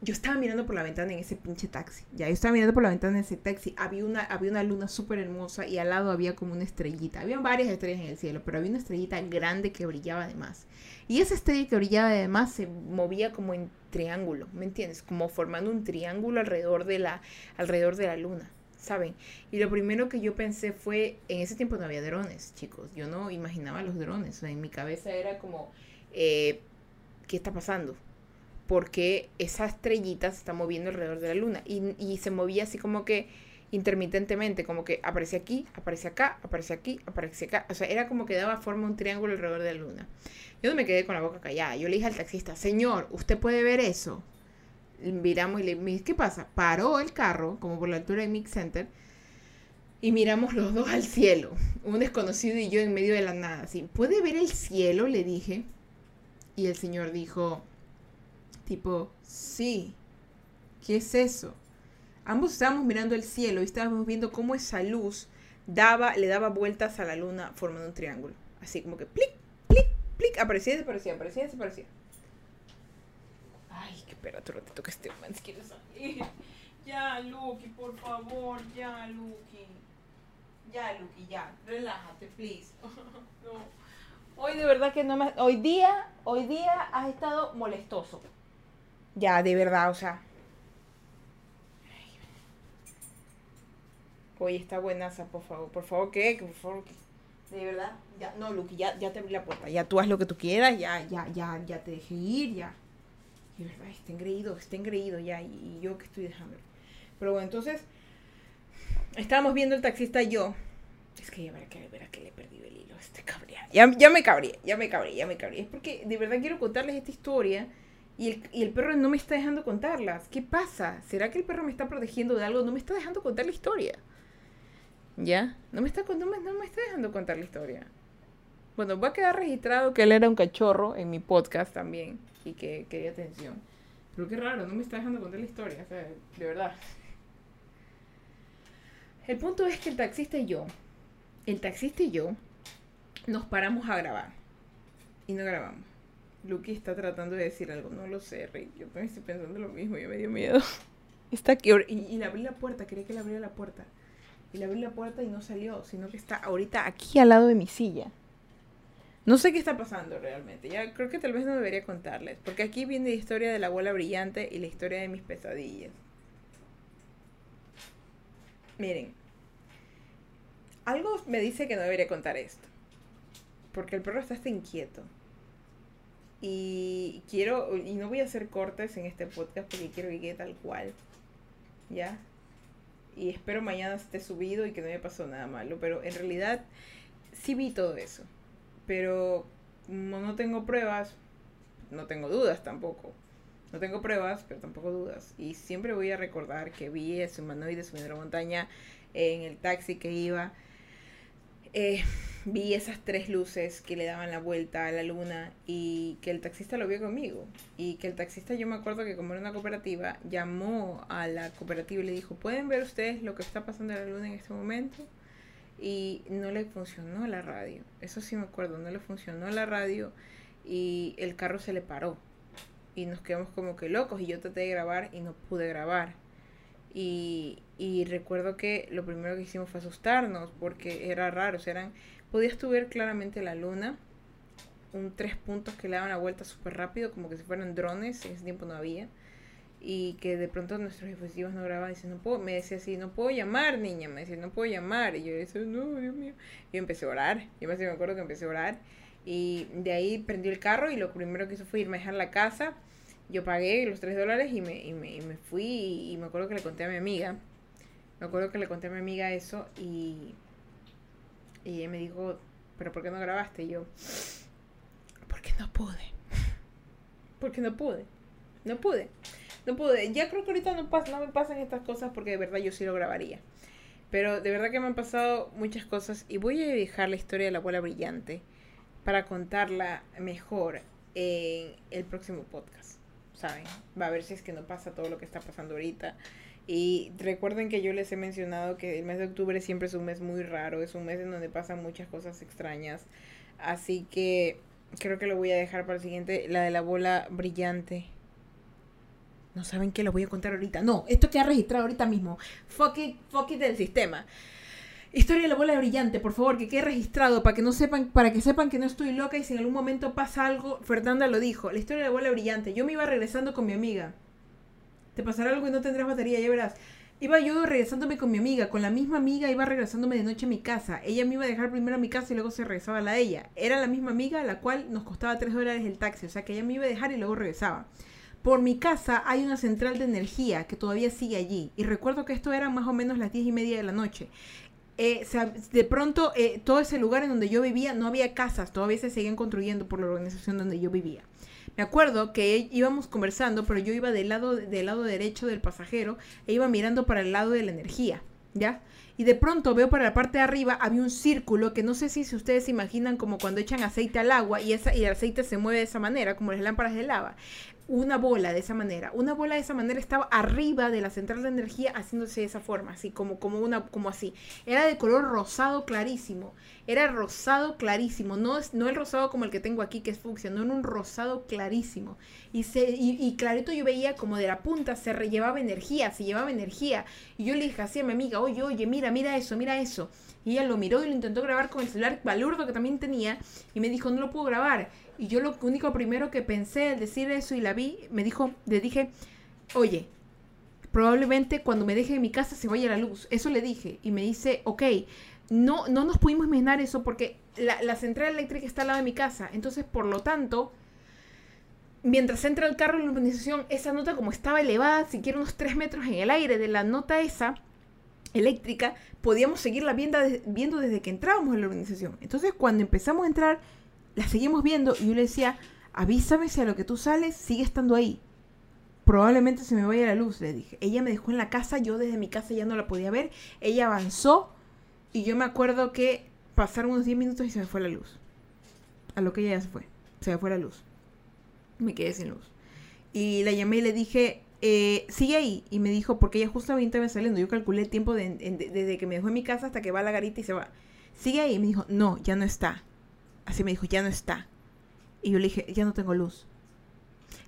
yo estaba mirando por la ventana en ese pinche taxi. Ya, yo estaba mirando por la ventana en ese taxi. Había una, había una luna súper hermosa y al lado había como una estrellita. Había varias estrellas en el cielo, pero había una estrellita grande que brillaba además. Y esa estrella que brillaba además se movía como en triángulo, ¿me entiendes? Como formando un triángulo alrededor de la, alrededor de la luna. ¿saben? Y lo primero que yo pensé fue, en ese tiempo no había drones, chicos, yo no imaginaba los drones, en mi cabeza era como, eh, ¿qué está pasando? Porque esa estrellita se está moviendo alrededor de la luna y, se movía así como que intermitentemente, como que aparece aquí, aparece acá, aparece aquí, aparece acá, o sea, era como que daba forma un triángulo alrededor de la luna. Yo no me quedé con la boca callada, yo le dije al taxista, señor, ¿usted puede ver eso? miramos y le dije, ¿qué pasa? Paró el carro, como por la altura de Mix Center, y miramos los dos al cielo, un desconocido y yo en medio de la nada, así, ¿puede ver el cielo? Le dije. Y el señor dijo, tipo, sí, ¿qué es eso? Ambos estábamos mirando el cielo y estábamos viendo cómo esa luz daba, le daba vueltas a la luna formando un triángulo. Así como que plic, plic, plic, aparecía y desaparecía, aparecía y desaparecía. Ay, qué espera un ratito que este man quiere salir. Ya, Lucky, por favor, ya, Lucky. Ya, Lucky, ya. Relájate, please. no. Hoy de verdad que no me... Hoy día, hoy día has estado molestoso. Ya, de verdad, o sea. Oye, está buenaza, por favor. Por favor, ¿qué? Por favor, De verdad, ya, no, Lucky, ya, ya te abrí la puerta. Ya tú haz lo que tú quieras, ya, ya, ya, ya te dejé ir, ya. De verdad, está engreído, está engreído ya. Y, yo que estoy dejando. Pero bueno, entonces, estábamos viendo el taxista y yo. Es que ya verá que, verá que le perdí el hilo, este cabría. Ya, ya me cabré, ya me cabré, ya me cabré. Es porque de verdad quiero contarles esta historia y el, y el, perro no me está dejando contarlas. ¿Qué pasa? ¿Será que el perro me está protegiendo de algo? No me está dejando contar la historia. ¿Ya? No me está, no me, no me está dejando contar la historia. Bueno, va a quedar registrado que él era un cachorro en mi podcast también y que quería atención. Pero qué raro, no me está dejando contar la historia, o sea, de verdad. El punto es que el taxista y yo, el taxista y yo, nos paramos a grabar. Y no grabamos. Lucky está tratando de decir algo, no lo sé, Rick. Yo también estoy pensando lo mismo, yo me dio miedo. Está aquí, y, y le abrí la puerta, quería que le abriera la puerta. Y le abrí la puerta y no salió, sino que está ahorita aquí al lado de mi silla. No sé qué está pasando realmente. Ya creo que tal vez no debería contarles. Porque aquí viene la historia de la abuela brillante y la historia de mis pesadillas. Miren. Algo me dice que no debería contar esto. Porque el perro está hasta inquieto. Y quiero. Y no voy a hacer cortes en este podcast porque quiero que quede tal cual. ¿Ya? Y espero mañana esté subido y que no haya pasado nada malo. Pero en realidad sí vi todo eso pero no, tengo pruebas, no tengo dudas tampoco. No tengo pruebas, pero tampoco dudas. Y siempre voy a recordar que vi ese humanoide subiendo la montaña en el taxi que iba. Eh, vi esas tres luces que le daban la vuelta a la luna y que el taxista lo vio conmigo. Y que el taxista, yo me acuerdo que como era una cooperativa, llamó a la cooperativa y le dijo, ¿pueden ver ustedes lo que está pasando en la luna en este momento? y no le funcionó la radio. Eso sí me acuerdo, no le funcionó la radio y el carro se le paró. Y nos quedamos como que locos y yo traté de grabar y no pude grabar. Y, y recuerdo que lo primero que hicimos fue asustarnos porque era raro. O sea, eran, podías tú ver claramente la luna, un tres puntos que le daban la vuelta súper rápido, como que si fueran drones, en ese tiempo no había y que de pronto nuestros dispositivos no grababan, dice, no puedo, me decía así, no puedo llamar, niña, me decía, no puedo llamar, y yo decía, no, Dios mío, y empecé a orar, yo me acuerdo que empecé a orar, y de ahí prendí el carro y lo primero que hizo fue irme a dejar la casa, yo pagué los tres dólares y me, y me, y me fui, y, me acuerdo que le conté a mi amiga, me acuerdo que le conté a mi amiga eso, y, y ella me dijo, pero ¿por qué no grabaste? Y yo, porque no pude, porque no pude, no pude. No pude. Ya creo que ahorita no, no me pasan estas cosas porque de verdad yo sí lo grabaría. Pero de verdad que me han pasado muchas cosas y voy a dejar la historia de la abuela brillante para contarla mejor en el próximo podcast. ¿Saben? Va a ver si es que no pasa todo lo que está pasando ahorita. Y recuerden que yo les he mencionado que el mes de octubre siempre es un mes muy raro, es un mes en donde pasan muchas cosas extrañas. Así que creo que lo voy a dejar para el siguiente, la de la bola brillante. No saben qué lo voy a contar ahorita. No, esto queda registrado ahorita mismo. Fuck it, fuck it del sistema. Historia de la bola brillante, por favor, que quede registrado para que no sepan, para que sepan que no estoy loca y si en algún momento pasa algo, Fernanda lo dijo. La historia de la bola brillante. Yo me iba regresando con mi amiga. Te pasará algo y no tendrás batería, ya verás. Iba yo regresándome con mi amiga, con la misma amiga iba regresándome de noche a mi casa. Ella me iba a dejar primero a mi casa y luego se regresaba a la de ella. Era la misma amiga la cual nos costaba 3 dólares el taxi, o sea que ella me iba a dejar y luego regresaba. Por mi casa hay una central de energía que todavía sigue allí. Y recuerdo que esto era más o menos las 10 y media de la noche. Eh, de pronto, eh, todo ese lugar en donde yo vivía no había casas, todavía se seguían construyendo por la organización donde yo vivía. Me acuerdo que íbamos conversando, pero yo iba del lado, del lado derecho del pasajero e iba mirando para el lado de la energía, ¿ya? Y de pronto veo para la parte de arriba había un círculo que no sé si, ustedes se imaginan como cuando echan aceite al agua y, esa, y el aceite se mueve de esa manera, como las lámparas de lava una bola de esa manera. Una bola de esa manera estaba arriba de la central de energía haciéndose de esa forma, así como, como una, como así. Era de color rosado clarísimo. Era rosado clarísimo. No, es, no el rosado como el que tengo aquí, que es fucsia, no era un rosado clarísimo. Y, se, y, clarito yo veía como de la punta se llevaba energía, se llevaba energía. Y yo le dije así a mi amiga, oye, oye, mira, mira eso, mira eso. Y ella lo miró y lo intentó grabar con el celular balurdo que también tenía. Y me dijo, no lo puedo grabar. Y yo lo único primero que pensé al decir eso y la vi, me dijo, le dije, oye, probablemente cuando me deje en mi casa se vaya la luz. Eso le dije. Y me dice, ok, no, no nos pudimos imaginar eso porque la, la central eléctrica está al lado de mi casa. Entonces, por lo tanto, mientras entra el carro en la urbanización, esa nota como estaba elevada, siquiera unos 3 metros en el aire de la nota esa eléctrica, podíamos seguirla viendo, viendo desde que entrábamos en la urbanización. Entonces, cuando empezamos a entrar la seguimos viendo y yo le decía, avísame si a lo que tú sales sigue estando ahí. Probablemente se me vaya la luz, le dije. Ella me dejó en la casa, yo desde mi casa ya no la podía ver. Ella avanzó y yo me acuerdo que pasaron unos 10 minutos y se me fue la luz. A lo que ella ya se fue. Se me fue la luz. Me quedé sin luz. Y la llamé y le dije, eh, sigue ahí. Y me dijo, porque ella justamente me saliendo. Yo calculé el tiempo desde que me dejó en mi casa hasta que va a la garita y se va. Sigue ahí. Y me dijo, no, ya no está. Así me dijo, ya no está. Y yo le dije, ya no tengo luz.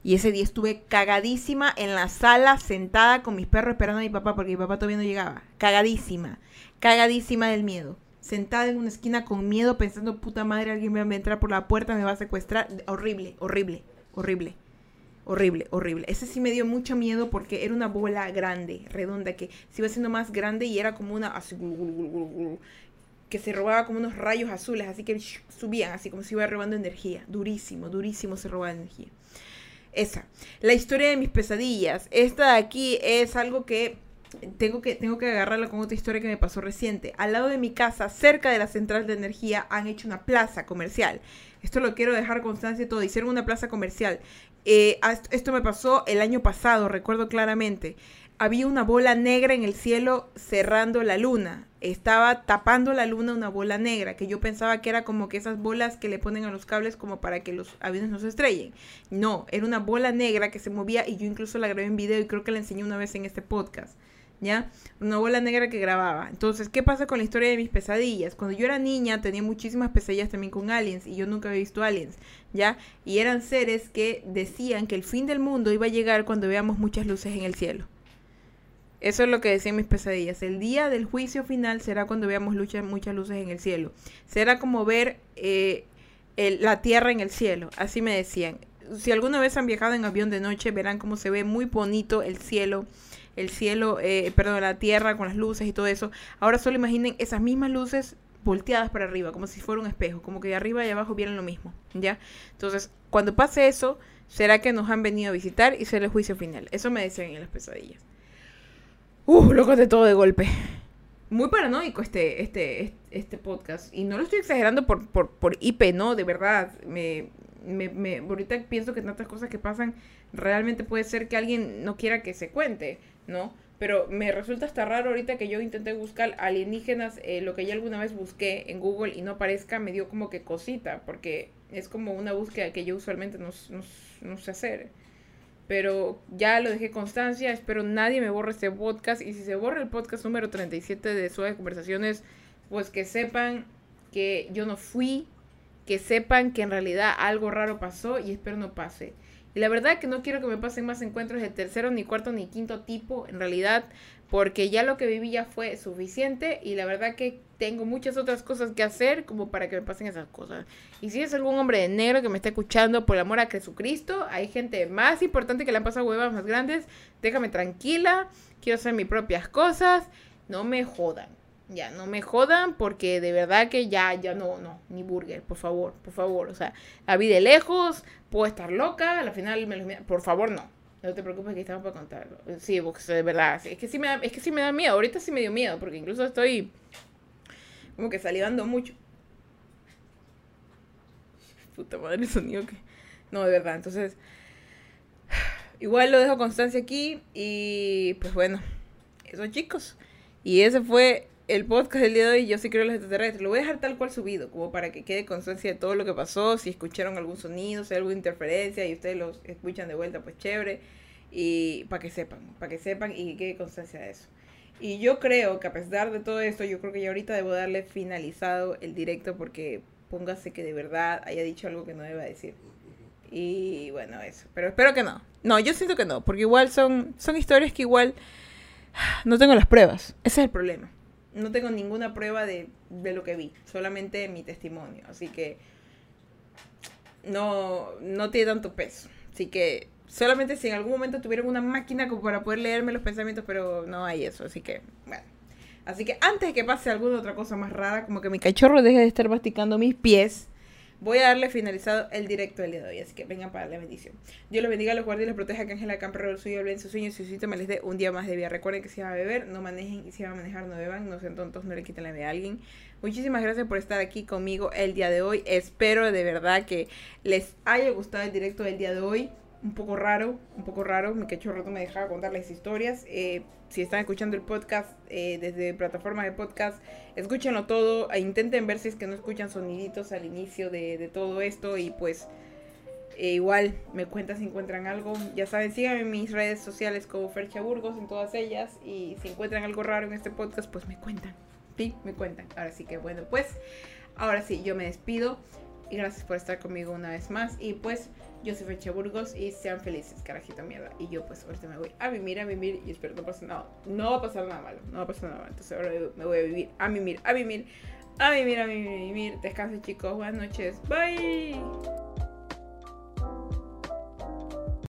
Y ese día estuve cagadísima en la sala, sentada con mis perros esperando a mi papá, porque mi papá todavía no llegaba. Cagadísima, cagadísima del miedo. Sentada en una esquina con miedo, pensando, puta madre, alguien me va a entrar por la puerta, me va a secuestrar. Horrible, horrible, horrible. Horrible, horrible. Ese sí me dio mucho miedo porque era una bola grande, redonda, que se iba haciendo más grande y era como una que se robaba como unos rayos azules, así que subían, así como si iba robando energía. Durísimo, durísimo se robaba energía. Esa. La historia de mis pesadillas. Esta de aquí es algo que tengo que, tengo que agarrarla con otra historia que me pasó reciente. Al lado de mi casa, cerca de la central de energía, han hecho una plaza comercial. Esto lo quiero dejar constancia todo. Hicieron una plaza comercial. Eh, esto me pasó el año pasado, recuerdo claramente había una bola negra en el cielo cerrando la luna. Estaba tapando la luna una bola negra, que yo pensaba que era como que esas bolas que le ponen a los cables como para que los aviones no se estrellen. No, era una bola negra que se movía y yo incluso la grabé en video y creo que la enseñé una vez en este podcast. ¿Ya? Una bola negra que grababa. Entonces, ¿qué pasa con la historia de mis pesadillas? Cuando yo era niña tenía muchísimas pesadillas también con aliens y yo nunca había visto aliens, ¿ya? Y eran seres que decían que el fin del mundo iba a llegar cuando veamos muchas luces en el cielo. Eso es lo que decían mis pesadillas. El día del juicio final será cuando veamos muchas luces en el cielo. Será como ver eh, la tierra en el cielo. Así me decían. Si alguna vez han viajado en avión de noche, verán cómo se ve muy bonito el cielo. El cielo, eh, perdón, la tierra con las luces y todo eso. Ahora solo imaginen esas mismas luces volteadas para arriba, como si fuera un espejo, como que de arriba y abajo vieran lo mismo, ¿ya? Entonces, cuando pase eso, será que nos han venido a visitar y será el juicio final. Eso me decían en las pesadillas. Uh, loco de todo de golpe. Muy paranoico este, este, este, podcast. Y no lo estoy exagerando por, por, por IP, no, de verdad. Me, me, me, ahorita pienso que tantas cosas que pasan, realmente puede ser que alguien no quiera que se cuente, ¿no? Pero me resulta hasta raro ahorita que yo intenté buscar alienígenas, eh, lo que ya alguna vez busqué en Google y no aparezca, me dio como que cosita, porque es como una búsqueda que yo usualmente no, no, no sé hacer pero ya lo dejé constancia, espero nadie me borre este podcast y si se borra el podcast número 37 de Suave Conversaciones, pues que sepan que yo no fui, que sepan que en realidad algo raro pasó y espero no pase. Y la verdad que no quiero que me pasen más encuentros de tercero, ni cuarto, ni quinto tipo, en realidad, porque ya lo que viví ya fue suficiente y la verdad que tengo muchas otras cosas que hacer como para que me pasen esas cosas. Y si es algún hombre de negro que me está escuchando por amor a Jesucristo, hay gente más importante que le han pasado huevas más grandes, déjame tranquila, quiero hacer mis propias cosas, no me jodan. Ya, no me jodan porque de verdad que ya, ya no, no, ni burger, por favor, por favor. O sea, la vi de lejos, puedo estar loca, al final me los... Por favor, no. No te preocupes que estamos para contarlo. Sí, porque de verdad, es que sí me da, es que sí me da miedo. Ahorita sí me dio miedo porque incluso estoy como que salivando mucho. Puta madre, el sonido que... No, de verdad, entonces... Igual lo dejo constancia aquí y pues bueno, eso chicos. Y ese fue el podcast del día de hoy, yo sí creo en los extraterrestres, lo voy a dejar tal cual subido, como para que quede constancia de todo lo que pasó, si escucharon algún sonido, si hay alguna interferencia y ustedes los escuchan de vuelta, pues chévere, y para que sepan, para que sepan y que quede constancia de eso. Y yo creo que a pesar de todo esto, yo creo que ya ahorita debo darle finalizado el directo porque póngase que de verdad haya dicho algo que no deba decir. Y bueno, eso. Pero espero que no. No, yo siento que no, porque igual son, son historias que igual no tengo las pruebas. Ese es el problema no tengo ninguna prueba de, lo que vi, solamente mi testimonio. Así que no, no tiene tanto peso. Así que solamente si en algún momento tuvieron una máquina como para poder leerme los pensamientos, pero no hay eso. Así que, bueno. Así que antes de que pase alguna otra cosa más rara, como que mi cachorro deje de estar masticando mis pies, voy a darle finalizado el directo del día de hoy. Así que vengan para la bendición. Dios los bendiga, los guarde y los proteja. Que Ángela Camper el suyo, en sus sueños y me les dé un día más de vida. Recuerden que si van a beber, no manejen. Y si van a manejar, no beban. No sean tontos, no le quiten la de alguien. Muchísimas gracias por estar aquí conmigo el día de hoy. Espero de verdad que les haya gustado el directo del día de hoy un poco raro, un poco raro. Mi cachorro no me dejaba contar las historias. Eh, si están escuchando el podcast eh, desde plataformas de podcast, escúchenlo todo. E intenten ver si es que no escuchan soniditos al inicio de, todo esto. Y pues, eh, igual me cuentan si encuentran algo. Ya saben, síganme en mis redes sociales como Fercha Burgos, en todas ellas. Y si encuentran algo raro en este podcast, pues me cuentan. Sí, me cuentan. Ahora sí que bueno, pues, ahora sí, yo me despido. Y gracias por estar conmigo una vez más. Y pues. Yo soy Fecha Burgos y sean felices, carajito mierda. Y yo pues ahorita me voy a mimir, a mimir y espero que no pase nada. No va a pasar nada malo, no va a pasar nada malo. Entonces ahora me voy a vivir a mimir, a mimir, a mimir, a mimir, a mimir. Descansen chicos, buenas noches. Bye.